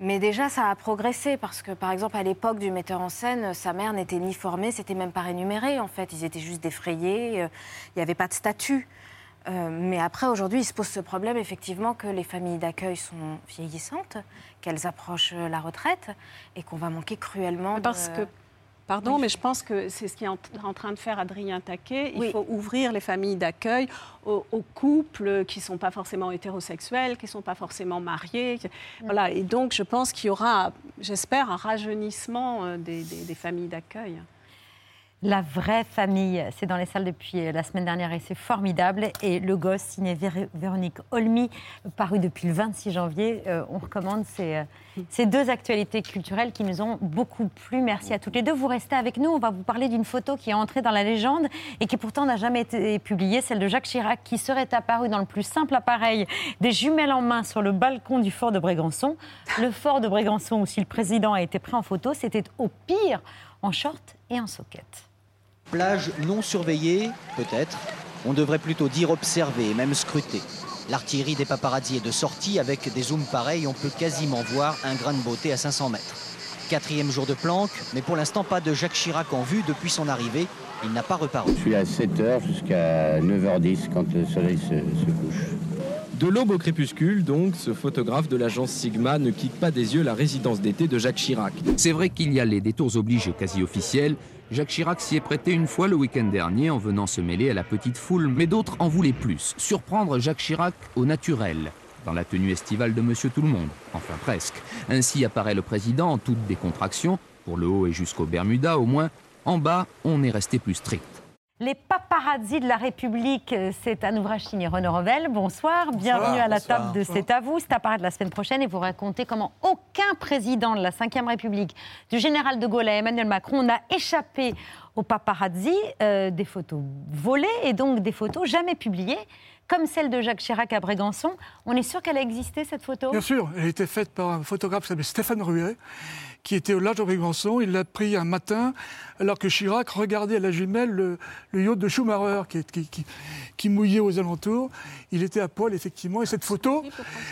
mais déjà, ça a progressé parce que, par exemple, à l'époque du metteur en scène, sa mère n'était ni formée, c'était même pas rémunéré, en fait. Ils étaient juste défrayés, euh, il n'y avait pas de statut. Euh, mais après, aujourd'hui, il se pose ce problème, effectivement, que les familles d'accueil sont vieillissantes, qu'elles approchent la retraite et qu'on va manquer cruellement Parce de... que, pardon, mais je pense que c'est ce qui est en, train de faire Adrien Taquet. Il faut ouvrir les familles d'accueil aux, aux couples qui ne sont pas forcément hétérosexuels, qui ne sont pas forcément mariés. qui- Voilà. Et donc, je pense qu'il y aura, j'espère, un rajeunissement euh, des, des- des familles d'accueil. La vraie famille, c'est dans les salles depuis euh, la semaine dernière et c'est formidable. Et Le Gosse, signé Vé- Véronique Olmy, paru depuis le 26 janvier. Euh, on recommande ces, euh, ces deux actualités culturelles qui nous ont beaucoup plu. Merci à toutes les deux. Vous restez avec nous. On va vous parler d'une photo qui est entrée dans la légende et qui pourtant n'a jamais été publiée, celle de Jacques Chirac, qui serait apparu dans le plus simple appareil des jumelles en main sur le balcon du fort de Brégançon. Le fort de Brégançon, où si le président a été pris en photo, c'était au pire en short et en soquette. Plage non surveillée, peut-être. On devrait plutôt dire observée et même scrutée. L'artillerie des paparazzi est de sortie. Avec des zooms pareils, on peut quasiment voir un grain de beauté à 500 mètres. Quatrième jour de planque, mais pour l'instant pas de Jacques Chirac en vue depuis son arrivée. Il n'a pas reparu. Je suis à 7h jusqu'à 9h10 quand le soleil se, se couche. De l'aube au crépuscule, donc, ce photographe de l'agence Sigma ne quitte pas des yeux la résidence d'été de Jacques Chirac. C'est vrai qu'il y a les détours obligés quasi officiels. Jacques Chirac s'y est prêté une fois le week-end dernier en venant se mêler à la petite foule, mais d'autres en voulaient plus. Surprendre Jacques Chirac au naturel, dans la tenue estivale de Monsieur Tout-le-Monde, enfin presque. Ainsi apparaît le président en toute décontraction, pour le haut et jusqu'au Bermuda au moins. En bas, on est resté plus strict. Les paparazzis de la République, euh, c'est un ouvrage signé Renaud Revel. Bonsoir, bienvenue à la bonsoir. table de C'est à vous. C'est à paraître la semaine prochaine et vous racontez comment aucun président de la Ve République, du général de Gaulle à Emmanuel Macron, n'a échappé aux paparazzis, euh, des photos volées et donc des photos jamais publiées, comme celle de Jacques Chirac à Brégançon. On est sûr qu'elle a existé cette photo? Bien sûr, elle a été faite par un photographe qui s'appelle Stéphane Ruet, qui était au large de Brégançon. Il l'a pris un matin, alors que Chirac regardait à la jumelle le, yacht de Schumacher qui- qui mouillait aux alentours. Il était à poil, effectivement. Et cette photo,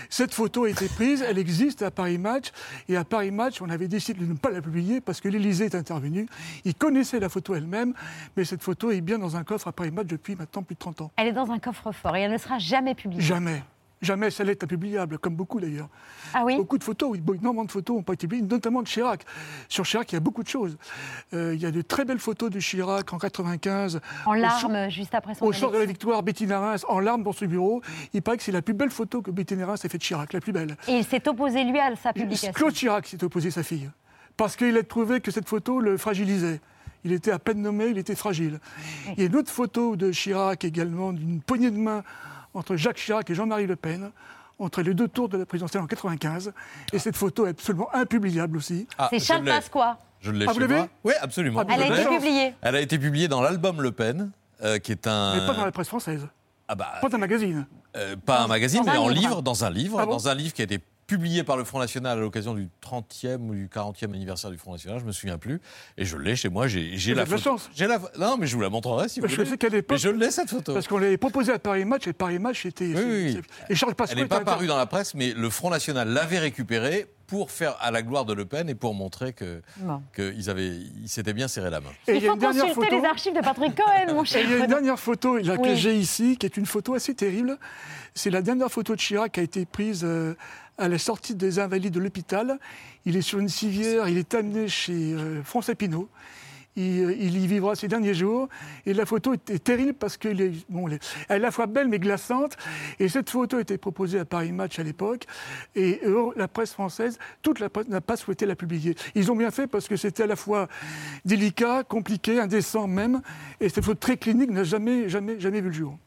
cette photo a été prise, elle existe à Paris Match. Et à Paris Match, on avait décidé de ne pas la publier parce que l'Élysée est intervenu. Il connaissait la photo elle-même, mais cette photo est bien dans un coffre à Paris Match depuis maintenant plus de 30 ans. Elle est dans un coffre-fort et elle ne sera jamais publiée. Jamais. Jamais celle est impubliable, comme beaucoup d'ailleurs. Ah oui Beaucoup de photos, oui, énormément de photos n'ont pas été publiées, notamment de Chirac. Sur Chirac, il y a beaucoup de choses. Euh, il y a de très belles photos de Chirac en 95. En larmes, juste après son Au sort de la victoire, Betty Narins en larmes dans son bureau. Il paraît que c'est la plus belle photo que Betty Narins ait faite de Chirac, la plus belle. Et il s'est opposé, lui, à sa publication. Claude Chirac s'est opposé sa fille. Parce qu'il a trouvé que cette photo le fragilisait. Il était à peine nommé, il était fragile. Il y a une autre photo de Chirac également, d'une poignée de main entre Jacques Chirac et Jean-Marie Le Pen, entre les deux tours de la présidentielle en 95. Et cette photo est absolument impubliable aussi. Ah, C'est Charles. Pasqua. Je l'ai Ah, vous chez l'avez moi. Oui, absolument. Ah, Elle a été l'ai. publiée. Elle a été publiée dans l'album Le Pen, euh, qui est un. Mais pas dans la presse française. Ah bah, Pas dans un magazine. euh, pas un magazine, dans mais un en livre. livre, dans un livre, Ah bon dans un livre qui a été publié par le Front National à l'occasion du 30e ou du 40e anniversaire du Front National, je me souviens plus, et je l'ai chez moi. J'ai la photo. chance. J'ai la. Non, mais je vous la montrerai si vous Je voulez. sais qu'à l'époque. Mais je l'ai cette photo. Parce qu'on l'avait proposé à Paris Match et Paris Match était. Oui, oui, oui. Et Charles Pasqua. Elle n'est pas parue dans la presse, mais le Front National l'avait récupérée pour faire à la gloire de Le Pen et pour montrer que Bon. qu'ils avaient, ils s'étaient bien serré la main. Et Il y a faut une dernière consulter photo. les archives de Patrick Cohen, mon Et cher. il y a une dernière photo là, que j'ai ici, qui est une photo assez terrible. C'est la dernière photo de Chirac qui a été prise euh, à la sortie des Invalides de l'hôpital. Il est sur une civière, il est amené chez euh, François Pinault. Il, euh, il y vivra ses derniers jours. Et la photo est, terrible parce qu'elle est, est à la fois belle mais glaçante. Et cette photo était proposée à Paris Match à l'époque. Et euh, la presse française, toute la presse n'a pas souhaité la publier. Ils ont bien fait parce que c'était à la fois délicat, compliqué, indécent même. Et cette photo très clinique n'a jamais, jamais, jamais vu le jour.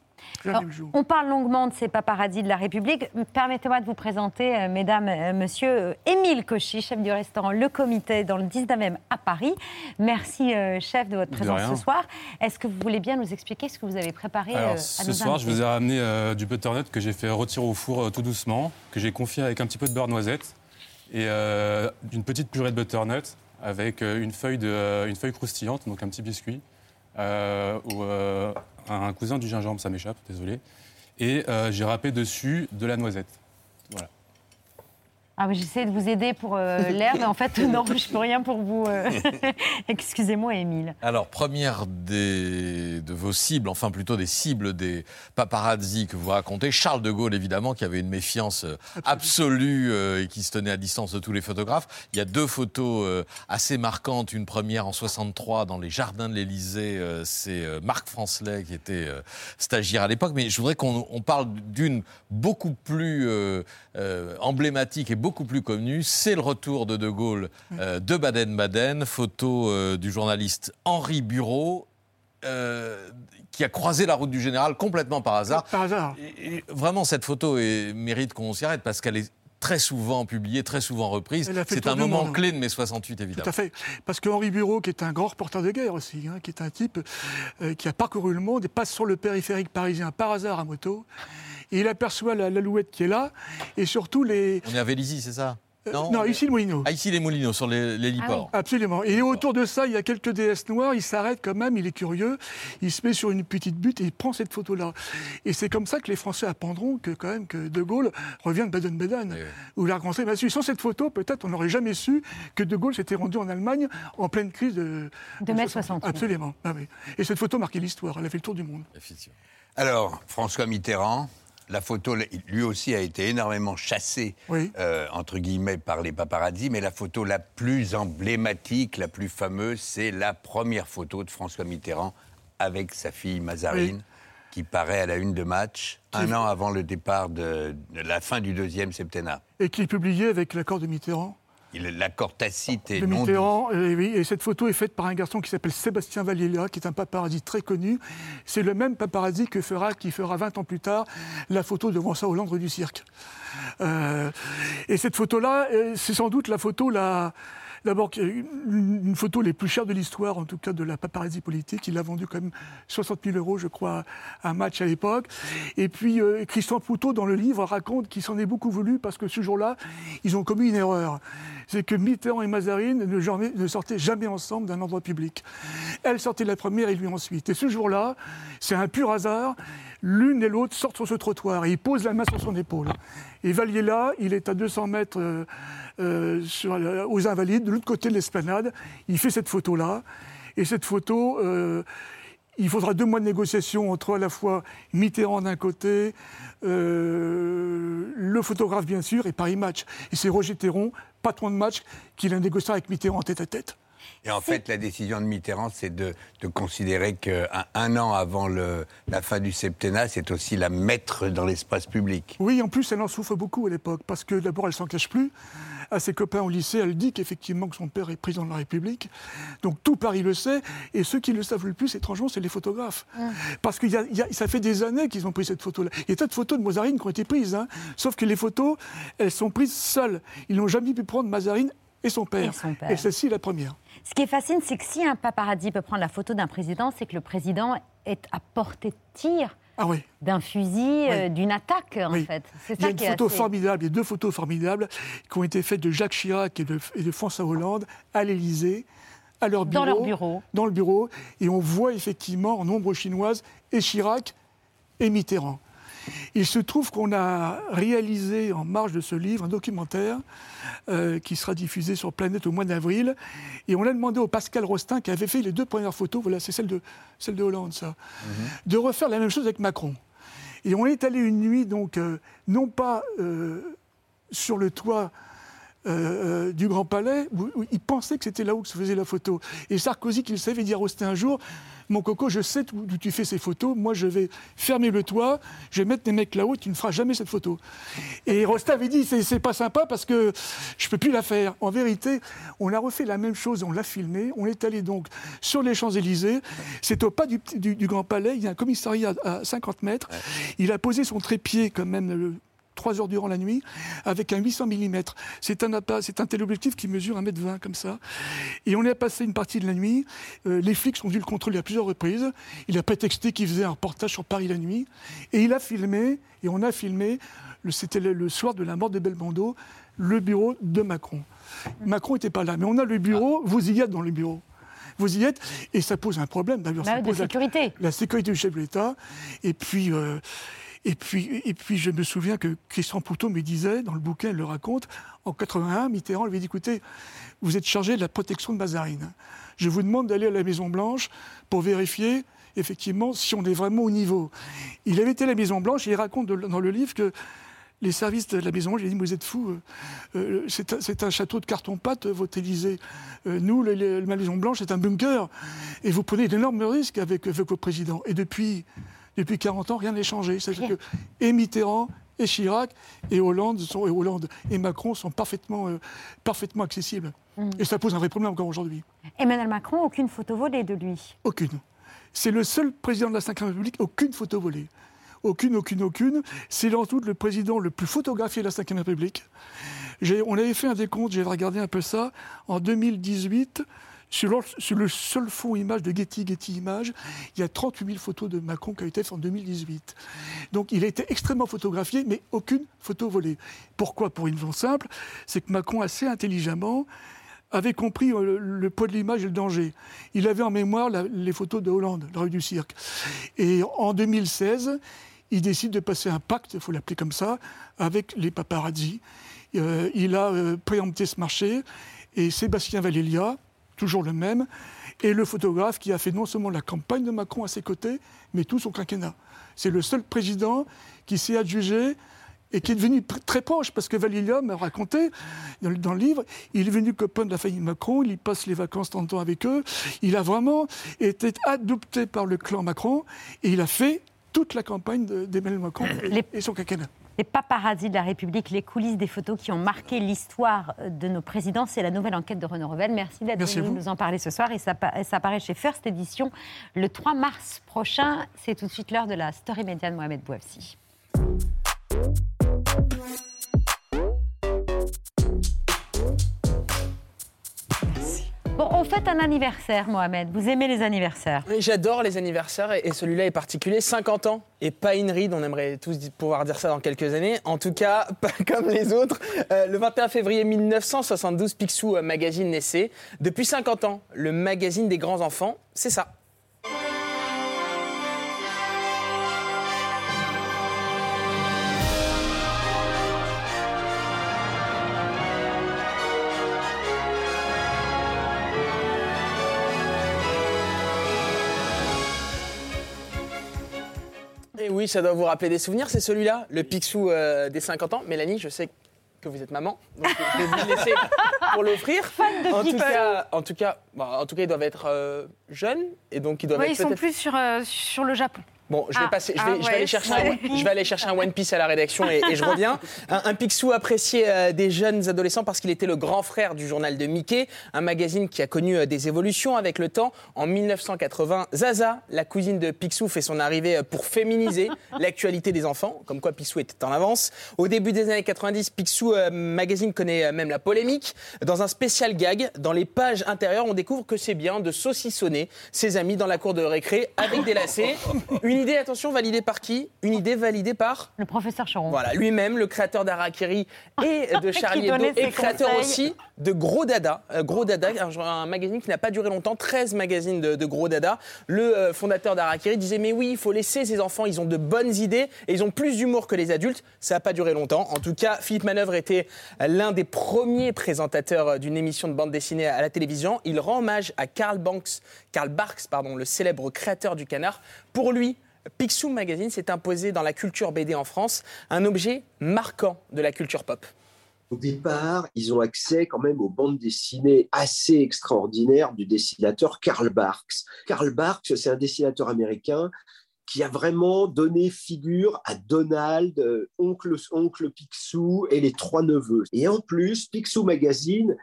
Alors, on parle longuement de ces paparazzis de la République. Permettez-moi de vous présenter, euh, mesdames, euh, monsieur, euh, Émile Cauchy, chef du restaurant Le Comité dans le 19e à Paris. Merci, euh, chef, de votre De présence rien. ce soir. Est-ce que vous voulez bien nous expliquer ce que vous avez préparé euh, Alors, à ce nos soir, je vous ai ramené euh, du butternut que j'ai fait retirer au four euh, tout doucement, que j'ai confié avec un petit peu de beurre noisette et euh, une petite purée de butternut avec euh, une, feuille de, euh, une feuille croustillante, donc un petit biscuit, euh, ou euh, un cousin du gingembre, ça m'échappe, désolé. Et euh, j'ai râpé dessus de la noisette. Voilà. Ah, j'essaie de vous aider pour euh, l'air, mais en fait, non, je peux rien pour vous. euh. Excusez-moi, Émile. Alors, première des, de vos cibles, enfin plutôt des cibles des paparazzi que vous racontez, Charles de Gaulle, évidemment, qui avait une méfiance euh, absolue euh, et qui se tenait à distance de tous les photographes. Il y a deux photos euh, assez marquantes. Une première en 63 dans les jardins de l'Élysée. euh, C'est euh, Marc Francelet qui était euh, stagiaire à l'époque. Mais je voudrais qu'on on parle d'une beaucoup plus euh, euh, emblématique et beaucoup plus connue. C'est le retour de De Gaulle euh, de Baden-Baden. Photo euh, du journaliste Henri Bureau. euh, qui a croisé la route du général complètement par hasard. Par hasard. Et vraiment, cette photo est- mérite qu'on s'y arrête parce qu'elle est très souvent publiée, très souvent reprise. C'est un moment monde. clé de mai 68, évidemment. Tout à fait. Parce que Henri Bureau, qui est un grand reporter de guerre aussi, hein, qui est un type euh, qui a parcouru le monde et passe sur le périphérique parisien par hasard à moto. Et il aperçoit la- l'alouette qui est là et surtout les. On est à Vélizy, c'est ça? Euh, non, ici le Moulineau. Ah, ici les Moulineaux, sur les- Ah l'héliport. Absolument. Et autour de ça, il y a quelques déesses noires. Il s'arrête quand même, il est curieux. Il se met sur une petite butte et il prend cette photo-là. Et c'est comme ça que les Français apprendront que quand même que De Gaulle revient de Baden-Baden. Ou la France m'a su. Sans cette photo, peut-être on n'aurait jamais su que De Gaulle s'était rendu en Allemagne en pleine crise de, De mai 68. Absolument. Ah oui. Et cette photo marquait l'histoire. Elle a fait le tour du monde. Alors, François Mitterrand, la photo, lui aussi, a été énormément chassée, euh, entre guillemets, par les paparazzi, mais la photo la plus emblématique, la plus fameuse, c'est la première photo de François Mitterrand avec sa fille Mazarine, Oui. qui paraît à la une de match, un an avant le départ de, de la fin du deuxième septennat. Et qui est publié avec l'accord de Mitterrand? L'accord tacite et de non dit. Mitterrand, euh, oui, et cette photo est faite par un garçon qui s'appelle Sébastien Valliera, qui est un paparazzi très connu. C'est le même paparazzi que fera, qui fera 20 ans plus tard la photo de François Hollande du cirque. Euh, et cette photo-là, euh, c'est sans doute la photo la. D'abord, une, photo les plus chères de l'histoire, en tout cas de la paparazzi politique. Il a vendu quand même 60 000 euros, je crois, à un match à l'époque. Et puis, euh, Christian Poutot, dans le livre, raconte qu'il s'en est beaucoup voulu parce que ce jour-là, ils ont commis une erreur. C'est que Mitterrand et Mazarine ne, sortaient jamais ensemble d'un endroit public. Elle sortait la première et lui ensuite. Et ce jour-là, c'est un pur hasard. L'une et l'autre sortent sur ce trottoir et ils posent la main sur son épaule. Et Vallier-là, il est à 200 mètres euh, euh, sur la- aux Invalides, de l'autre côté de l'esplanade. Il fait cette photo-là. Et cette photo, euh, il faudra deux mois de négociation entre à la fois Mitterrand d'un côté, euh, le photographe bien sûr, et Paris Match. Et c'est Roger Théron, patron de match, qui l'a négocié avec Mitterrand tête à tête. Et en fait, la décision de Mitterrand, c'est de, de considérer qu'un un an avant le- la fin du septennat, c'est aussi la mettre dans l'espace public. Oui, en plus, elle en souffre beaucoup à l'époque, parce que d'abord, elle s'en cache plus. À ses copains au lycée, elle dit qu'effectivement que son père est président de la République. Donc tout Paris le sait, et ceux qui le savent le plus, étrangement, c'est les photographes. Parce que ça fait des années qu'ils ont pris cette photo-là. Il y a tas de photos de Mazarine qui ont été prises, hein. sauf que les photos, elles sont prises seules. Ils n'ont jamais pu prendre Mazarine et son père. Et son père. Et celle-ci est la première. Ce qui est fascinant, c'est que si un paparazzi peut prendre la photo d'un président, c'est que le président est à portée de tir Ah oui. d'un fusil, euh, d'une attaque, en fait. C'est Il y a une photo assez- formidable, il y a deux photos formidables qui ont été faites de Jacques Chirac et de, et de François Hollande à l'Élysée, à leur bureau. Dans leur bureau. Dans le bureau. Et on voit effectivement en ombre chinoise et Chirac et Mitterrand. Il se trouve qu'on a réalisé en marge de ce livre un documentaire euh, qui sera diffusé sur Planète au mois d'avril. Et on a demandé au Pascal Rostin, qui avait fait les deux premières photos, voilà, c'est celle de, celle de Hollande, ça, de refaire la même chose avec Macron. Et on est allé une nuit, donc, euh, non pas euh, sur le toit euh, euh, du Grand Palais, où, où il pensait que c'était là où se faisait la photo. Et Sarkozy, qui le savait, dit à Rostin un jour Mon coco, je sais d'où d'où tu fais ces photos, moi je vais fermer le toit, je vais mettre des mecs là-haut, tu ne feras jamais cette photo. Et Rostin avait dit C'est pas sympa parce que je peux plus la faire. En vérité, on a refait la même chose, on l'a filmé, on est allé donc sur les Champs-Élysées, c'est au pas du, petit- du- du Grand Palais, il y a un commissariat à 50 mètres, il a posé son trépied quand même. le- trois heures durant la nuit, avec un 800 mm. C'est un, c'est un téléobjectif qui mesure 1m20 comme ça. Et on y a passé une partie de la nuit. Euh, les flics sont venus le contrôler à plusieurs reprises. Il a prétexté qu'il faisait un reportage sur Paris la nuit. Et il a filmé, et on a filmé, c'était le, soir de la mort de Belmondo, le bureau de Macron. Macron n'était pas là, mais on a le bureau, vous y êtes dans le bureau. Vous y êtes, et ça pose un problème d'ailleurs. Bah ça pose la- sécurité. la sécurité du chef de l'État. Et puis, euh, et, puis, et puis, je me souviens que Christian Poutot me disait, dans le bouquin, il le raconte, en 81, Mitterrand lui dit écoutez, vous êtes chargé de la protection de Mazarine. Je vous demande d'aller à la Maison-Blanche pour vérifier, effectivement, si on est vraiment au niveau. Il avait été à la Maison-Blanche et il raconte dans le livre que les services de la Maison-Blanche, il a dit, vous êtes fous, euh, euh, c'est un, château de carton-pâte, votre Élysée. Euh, nous, la Maison-Blanche, c'est un bunker. Et vous prenez d'énormes risques avec, avec vos présidents. Et depuis, depuis 40 ans, rien n'a changé. C'est-à-dire que et Mitterrand, et Chirac, et Hollande, sont, et, Hollande et Macron sont parfaitement, euh, parfaitement accessibles. Mm. Et ça pose un vrai problème encore aujourd'hui. Emmanuel Macron, aucune photo volée de lui. Aucune. C'est le seul président de la Ve République, aucune photo volée. Aucune, aucune, aucune. C'est sans doute le président le plus photographié de la Ve République. On avait fait un décompte, j'ai regardé un peu ça, en 2018, sur, le- seul fond image de Getty, Getty Images, il y a 38 000 photos de Macron qui ont été faites en 2018. Donc il a été extrêmement photographié, mais aucune photo volée. Pourquoi? Pour une raison simple, c'est que Macron, assez intelligemment, avait compris euh, le, poids de l'image et le danger. Il avait en mémoire les photos de Hollande, la rue du Cirque. Et en 2016, il décide de passer un pacte, il faut l'appeler comme ça, avec les paparazzi. Euh, il a euh, préempté ce marché et Sébastien Valélia, toujours le même, est le photographe qui a fait non seulement la campagne de Macron à ses côtés, mais tout son quinquennat. C'est le seul président qui s'est adjugé et qui est devenu très proche, parce que Valélia m'a raconté dans le, dans le livre, il est devenu copain de la famille Macron, il y passe les vacances tant de temps avec eux, il a vraiment été adopté par le clan Macron, et il a fait toute la campagne de- d'Emmanuel Macron et, et son quinquennat. Les paparazzis de la République, les coulisses des photos qui ont marqué l'histoire de nos présidents, c'est la nouvelle enquête de Renaud Revel. Merci d'être venu nous en parler ce soir. Et ça apparaît chez First Edition le 3 mars prochain. C'est tout de suite l'heure de la story média de Mohamed Bouafsi. Bon, on fête un anniversaire, Mohamed. Vous aimez les anniversaires J'adore les anniversaires et, celui-là est particulier. 50 ans et pas une ride, on aimerait tous pouvoir dire ça dans quelques années. En tout cas, pas comme les autres. Euh, le 21 février 1972, Picsou euh, Magazine naissait. Depuis 50 ans, le magazine des grands enfants, c'est ça. Oui, ça doit vous rappeler des souvenirs, c'est celui-là, le Picsou euh, des 50 ans. Mélanie, je sais que vous êtes maman, donc je vais vous laisser pour l'offrir. En tout cas, en tout cas, bon, en tout cas, ils doivent être euh, jeunes et donc ils doivent Oui, être ils sont plus sur, euh, sur le Japon. Bon, je vais, Ah, passer, je ah vais, je vais ouais, aller chercher un, je vais aller chercher un One Piece à la rédaction et, et je reviens. Un, un Picsou apprécié euh, des jeunes adolescents parce qu'il était le grand frère du journal de Mickey, un magazine qui a connu euh, des évolutions avec le temps. En 1980, Zaza, la cousine de Picsou, fait son arrivée euh, pour féminiser l'actualité des enfants, comme quoi Picsou était en avance. Au début des années 90, Picsou euh, Magazine connaît euh, même la polémique. Dans un spécial gag, dans les pages intérieures, on découvre que c'est bien de saucissonner ses amis dans la cour de récré avec des lacets. Une idée, attention, validée par qui? Une idée validée par Le professeur Choron. Voilà, lui-même, le créateur d'Arakiri et de Charlie Hebdo, et créateur conseils. aussi de Gros Dada. Euh, Gros Dada, un, un magazine qui n'a pas duré longtemps, 13 magazines de, de Gros Dada. Le euh, fondateur d'Arakiri disait Mais oui, il faut laisser ces enfants, ils ont de bonnes idées et ils ont plus d'humour que les adultes. Ça n'a pas duré longtemps. En tout cas, Philippe Manœuvre était l'un des premiers présentateurs euh, d'une émission de bande dessinée à la télévision. Il rend hommage à Karl Banks, Karl Barks, pardon, le célèbre créateur du canard. Pour lui, Picsou Magazine s'est imposé dans la culture BD en France, un objet marquant de la culture pop. Au départ, ils ont accès quand même aux bandes dessinées assez extraordinaires du dessinateur Karl Barks. Karl Barks, c'est un dessinateur américain qui a vraiment donné figure à Donald, euh, oncle, oncle Picsou et les trois neveux. Et en plus, Picsou Magazine,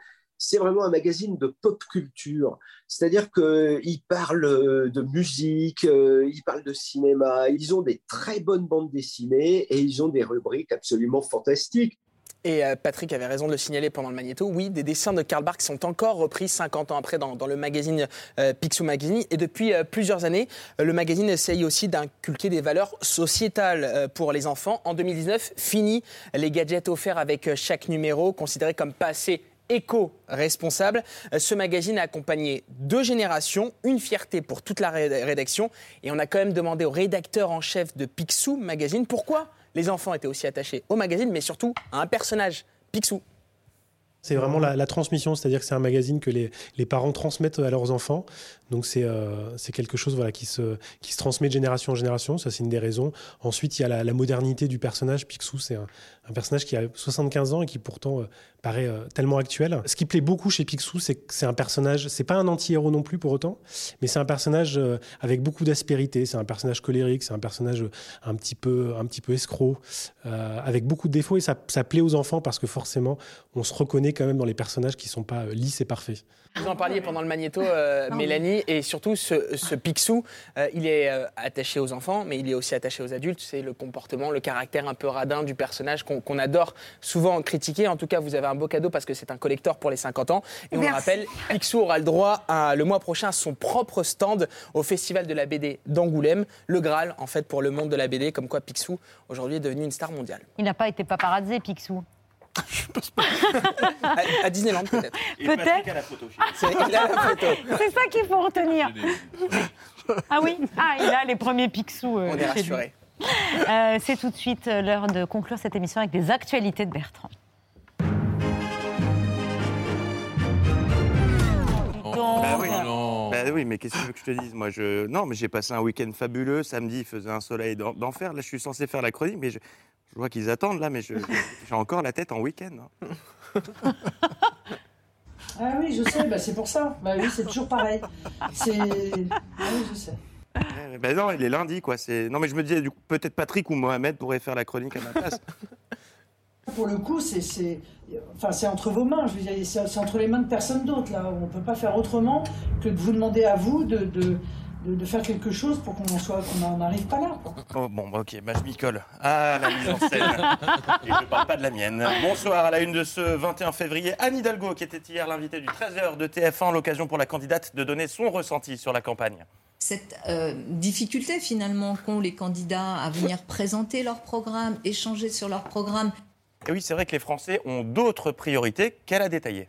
c'est vraiment un magazine de pop culture. C'est-à-dire qu'ils parlent euh, de musique, euh, ils parlent de cinéma, ils ont des très bonnes bandes dessinées et ils ont des rubriques absolument fantastiques. Et euh, Patrick avait raison de le signaler pendant le magnéto. Oui, des dessins de Karl Barks sont encore repris 50 ans après dans, le magazine euh, Picsou Magazine. Et depuis plusieurs années, le magazine essaye aussi d'inculquer des valeurs sociétales pour les enfants. En 2019, fini les gadgets offerts avec chaque numéro, considérés comme pas assez éco-responsable. Euh, Ce magazine a accompagné deux générations, une fierté pour toute la ré- rédaction. Et on a quand même demandé au rédacteur en chef de Picsou Magazine pourquoi les enfants étaient aussi attachés au magazine, mais surtout à un personnage, Picsou. C'est vraiment la, transmission, c'est-à-dire que c'est un magazine que les parents transmettent à leurs enfants. Donc c'est euh, quelque chose voilà, qui, se, qui se transmet de génération en génération, ça c'est une des raisons. Ensuite, il y a la, modernité du personnage. Picsou, c'est un, personnage qui a 75 ans et qui pourtant euh, paraît euh, tellement actuel. Ce qui plaît beaucoup chez Picsou, c'est que c'est un personnage, c'est pas un anti-héros non plus pour autant, mais c'est un personnage euh, avec beaucoup d'aspérité, c'est un personnage colérique, c'est un personnage un petit peu, un petit peu escroc, avec beaucoup de défauts et ça, ça plaît aux enfants parce que forcément, on se reconnaît quand même dans les personnages qui sont pas lisses et parfaits. Vous en parliez pendant le magnéto, euh, Mélanie, et surtout ce, ce Picsou, euh, il est euh, attaché aux enfants, mais il est aussi attaché aux adultes. C'est le comportement, le caractère un peu radin du personnage qu'on adore souvent critiquer. En tout cas, vous avez un beau cadeau parce que c'est un collector pour les 50 ans. Et on le rappelle, Picsou aura le droit à, le mois prochain à son propre stand au Festival de la BD d'Angoulême, le Graal en fait pour le monde de la BD, comme quoi Picsou aujourd'hui est devenu une star mondiale. Il n'a pas été paparazzé, Picsou. À, à Disneyland peut-être. Peut-être. C'est ça qu'il faut retenir. Ah oui Ah, il a les premiers Picsou. euh, On est rassurés. Euh, C'est tout de suite euh, l'heure de conclure cette émission avec les actualités de Bertrand. Bah oui. non. Bah oui, mais qu'est-ce que tu veux que je te dise? Moi, je non, mais j'ai passé un week-end fabuleux. Samedi, il faisait un soleil d'en- d'enfer. Là, je suis censé faire la chronique, mais je, je vois qu'ils attendent là, mais j'ai encore la tête en week-end. hein. Ah oui, je sais, bah c'est pour ça. Bah oui, c'est toujours pareil. C'est. Ah oui, je sais. Bah non, il est lundi, quoi. C'est non, mais je me disais, du coup, peut-être Patrick ou Mohamed pourraient faire la chronique à ma place. Pour le coup, c'est, c'est, enfin, c'est entre vos mains. Je veux dire, c'est, entre les mains de personne d'autre. Là, on peut pas faire autrement que de vous demander à vous de, de, de, de faire quelque chose pour qu'on n'en arrive pas là. quoi. Oh, bon, bah, ok, bah, je m'y colle. Ah, la mise en scène. Et je parle pas de la mienne. Bonsoir à la une de ce 21 février. Anne Hidalgo, qui était hier l'invitée du 13h de TF1, l'occasion pour la candidate de donner son ressenti sur la campagne. cette euh, difficulté finalement qu'ont les candidats à venir présenter leur programme, échanger sur leur programme. Et oui, c'est vrai que les Français ont d'autres priorités qu'elle a détaillées.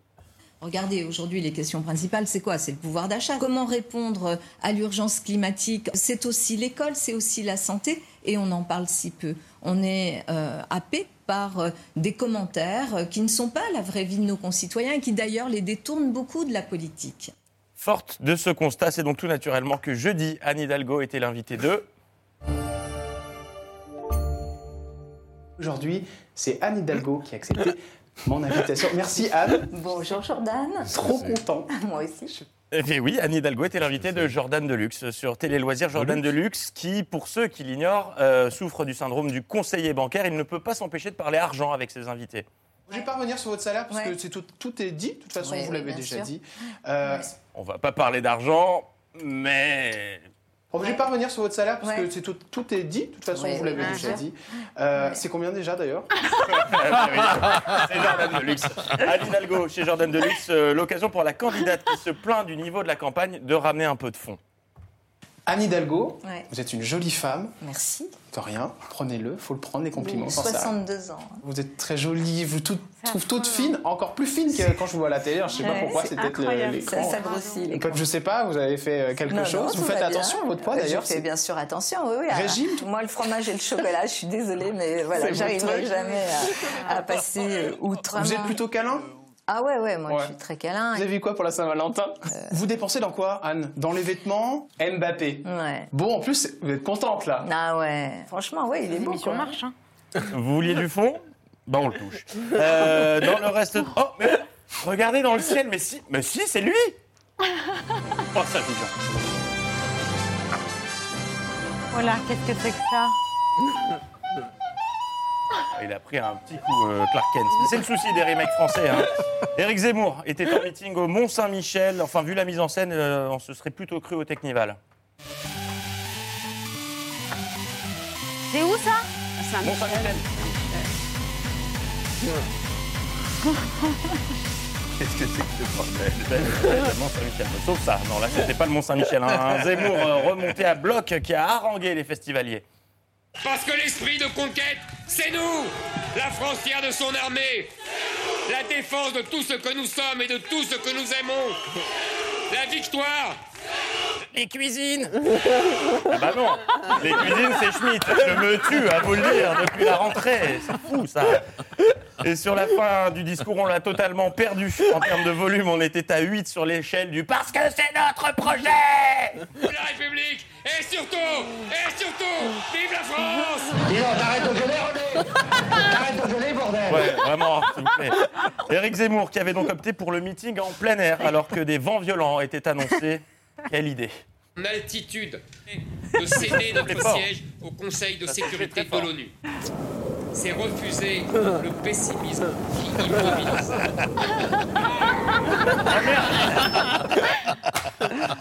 Regardez, aujourd'hui, les questions principales, c'est quoi? C'est le pouvoir d'achat. Comment répondre à l'urgence climatique? C'est aussi l'école, c'est aussi la santé, et on en parle si peu. On est euh, happé par euh, des commentaires euh, qui ne sont pas la vraie vie de nos concitoyens et qui d'ailleurs les détournent beaucoup de la politique. Forte de ce constat, c'est donc tout naturellement que jeudi, Anne Hidalgo était l'invitée de... Aujourd'hui, c'est Anne Hidalgo qui a accepté mon invitation. Merci Anne. Bonjour Jordan. Trop content. Moi aussi. Eh bien oui, Anne Hidalgo était l'invitée de Jordan Deluxe sur Télé Loisirs. Jordan Deluxe, qui, pour ceux qui l'ignorent, euh, souffre du syndrome du conseiller bancaire. Il ne peut pas s'empêcher de parler argent avec ses invités. Je vais pas revenir sur votre salaire parce Ouais. que c'est tout, tout est dit. De toute façon, vous l'avez déjà sûr. dit. Euh, On va pas parler d'argent, mais... bon, je vais pas revenir sur votre salaire parce Ouais. que c'est tout, tout est dit. De toute façon, Oui, vous l'avez déjà sûr. dit. Euh, C'est combien déjà d'ailleurs C'est Jordan Deluxe. Anne Hidalgo, chez Jordan Deluxe, euh, l'occasion pour la candidate qui se plaint du niveau de la campagne de ramener un peu de fond. Anne Hidalgo, Ouais. vous êtes une jolie femme. Merci. De rien, prenez-le, faut le prendre les compliments. sans ça. 62 ans. Vous êtes très jolie, vous tout, trouve toute fine, encore plus fine que quand je vous vois à la télé. Alors, je sais pas pourquoi, c'est peut-être l'écran. Ça- ça grossit, l'écran. Je sais pas, vous avez fait euh, quelque Non, chose. vous faites bien. attention à votre poids d'ailleurs. Je fais bien sûr attention, oui, oui. à- Régime Moi, le fromage et le chocolat, je suis désolée, mais voilà, j'arriverai jamais à, à passer euh, outre. Vous êtes plutôt câlin? Ah ouais, ouais, moi Ouais. je suis très câlin. Vous avez vu quoi pour la Saint-Valentin Euh. Vous dépensez dans quoi, Anne Dans les vêtements Mbappé. Ouais. Bon, en plus, vous êtes contente là. Ah ouais, franchement, ouais, il est beau. Quoi. marche. Hein. Vous vouliez du fond Bah on le touche. Euh, dans le reste... de- Oh, mais regardez dans le ciel, mais si, mais si, c'est lui Oh, ça fait bien. Voilà, qu'est-ce que c'est que ça? Il a pris un petit coup, euh, Clark Kent. C'est le souci des remakes français. Hein. Éric Zemmour était en meeting au Mont-Saint-Michel. Enfin, vu la mise en scène, euh, on se serait plutôt cru au Technival. C'est où ça? Mont-Saint-Michel. Qu'est-ce que c'est que ce bordel? Le Mont-Saint-Michel. Sauf ça. Non, là, c'était pas le Mont-Saint-Michel. hein. Un Zemmour euh, remonté à bloc qui a harangué les festivaliers. Parce que l'esprit de conquête, c'est nous La France fière de son armée La défense de tout ce que nous sommes et de tout ce que nous aimons. La victoire Les cuisines Ah bah non Les cuisines, c'est Schmitt. Je me tue à vous le dire depuis la rentrée. C'est fou, ça. Et sur la fin du discours, on l'a totalement perdu. En termes de volume, on était à 8 sur l'échelle du « parce que c'est notre projet Vive la République Et surtout, et surtout, vive la France Dis donc, t'arrêtes de geler, René T'arrêtes de geler, bordel !» Ouais, vraiment, s'il vous plaît. Éric Zemmour, qui avait donc opté pour le meeting en plein air, alors que des vents violents étaient annoncés. Quelle idée En altitude de céder notre siège au Conseil de Ça, sécurité de l'ONU. C'est refuser le pessimisme qui immobilise.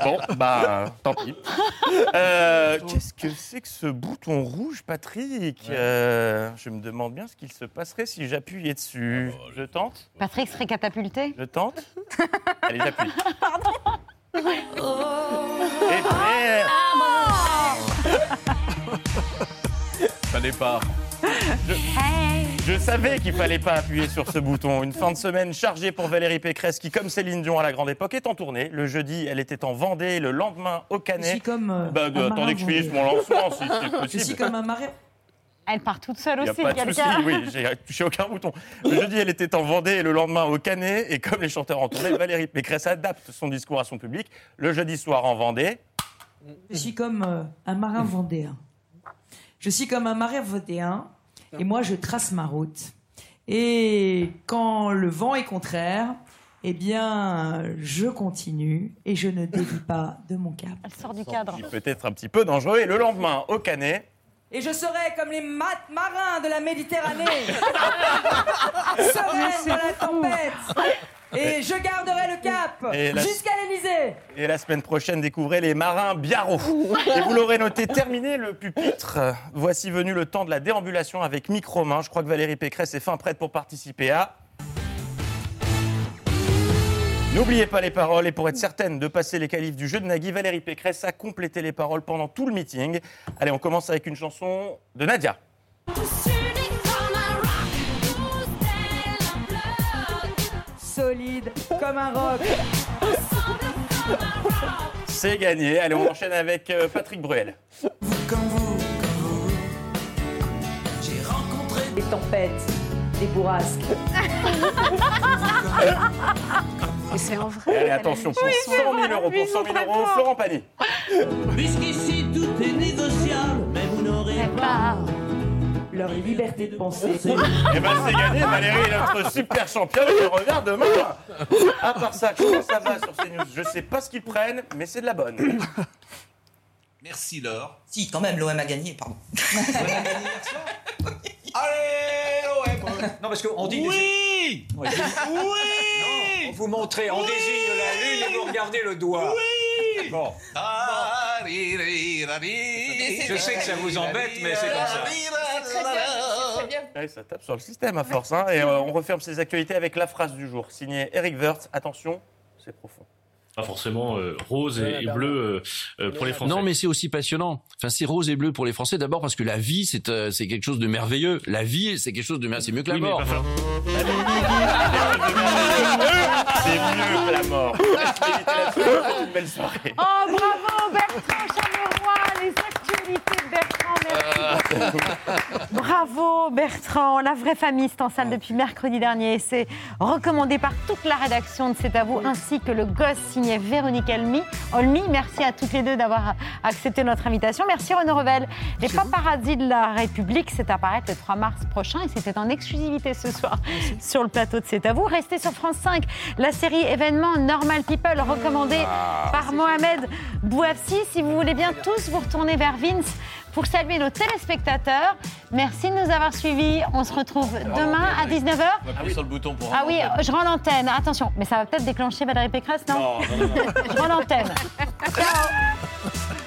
Bon, bah, tant pis. Euh, Qu'est-ce que c'est que ce bouton rouge, Patrick Euh, Je me demande bien ce qu'il se passerait si j'appuyais dessus. Je tente Patrick serait catapulté Je tente Allez, j'appuie. Et Fallait pas. Je, je savais qu'il fallait pas appuyer sur ce bouton. Une fin de semaine chargée pour Valérie Pécresse, qui, comme Céline Dion à la grande époque, est en tournée. Le jeudi, elle était en Vendée, le lendemain au Canet. Je suis comme, euh, Bah, un attendez marin que je finisse mon lancement, si c'est Je possible. suis comme un marin. Elle part toute seule Il n'y a aussi, pas de souci, oui, j'ai touché aucun bouton. Le jeudi, elle était en Vendée et le lendemain au Canet. Et comme les chanteurs en tournée, Valérie Pécresse adapte son discours à son public. Le jeudi soir en Vendée. Je suis comme euh, un marin vendéen. Je suis comme un marin vendéen et moi je trace ma route. Et quand le vent est contraire, eh bien je continue et je ne dévie pas de mon cap. Elle sort du cadre. qui peut être un petit peu dangereux. Et le lendemain au Canet. Et je serai comme les ma- marins de la Méditerranée, sereine dans la tempête. Et je garderai le cap Et la- jusqu'à l'Élysée. Et la semaine prochaine, découvrez les marins Biarro. Et vous l'aurez noté, terminé le pupitre. Voici venu le temps de la déambulation avec micro-main. Je crois que Valérie Pécresse est fin prête pour participer à. N'oubliez pas les paroles et pour être certaine de passer les qualifs du jeu de Nagui, Valérie Pécresse a complété les paroles pendant tout le meeting. Allez, on commence avec une chanson de Nadia. Solide comme un roc. C'est gagné. Allez, on enchaîne avec euh, Patrick Bruel. J'ai rencontré des tempêtes, des bourrasques. Et c'est en vrai. Et allez, attention, pour 100 000 euros, pour 100 000 euros, Florent Pagny. Puisqu'ici tout est négociable, mais vous n'aurez pas leur liberté de penser. Eh ben c'est gagné, Valérie est notre super championne qui revient demain. À part ça, comment ça va sur CNews Je sais pas ce qu'ils prennent, mais c'est de la bonne. Merci Laure. Si, quand même, l'OM a gagné, pardon. Allez, l'OM Non, parce qu'on dit. Oui Oui Vous montrez, on Oui désigne la lune et vous regardez le doigt. Oui Bon. Je sais que ça vous embête, mais c'est comme ça. Ouais, ça tape sur le système à force. hein. Et euh, on referme ces actualités avec la phrase du jour, signée Eric Wirtz. Attention, c'est profond. Pas forcément euh, rose et, et bleu euh, euh, pour les Français. Non, mais c'est aussi passionnant. Enfin, c'est rose et bleu pour les Français. D'abord parce que la vie, c'est euh, c'est quelque chose de merveilleux. La vie, c'est quelque chose de merveilleux. C'est mieux que la Oui, mort. C'est mieux que la mort. Une belle soirée. Oh, bravo Bertrand Chameroy, les actualités de Bertrand, merci. Bravo Bertrand, la vraie famille, c'est en salle depuis mercredi dernier. C'est recommandé par toute la rédaction de C'est à vous, ainsi que le gosse signé Véronique Olmy. Olmy, merci à toutes les deux d'avoir accepté notre invitation. Merci Renaud Revel. Les paparazzis de la République, c'est à paraître le 3 mars prochain et c'était en exclusivité ce soir sur le plateau de C'est à vous. Restez sur France 5, la série événement Normal People recommandée par Mohamed Bouafsi. Si vous voulez bien tous vous retourner vers Vince pour saluer nos téléspectateurs. Merci de nous avoir suivis. On se retrouve demain à 19h. On appuie sur le bouton pour Ah oui, je rends l'antenne. Attention, mais ça va peut-être déclencher Valérie Pécresse, non Non, non, non, non. Je rends l'antenne. Ciao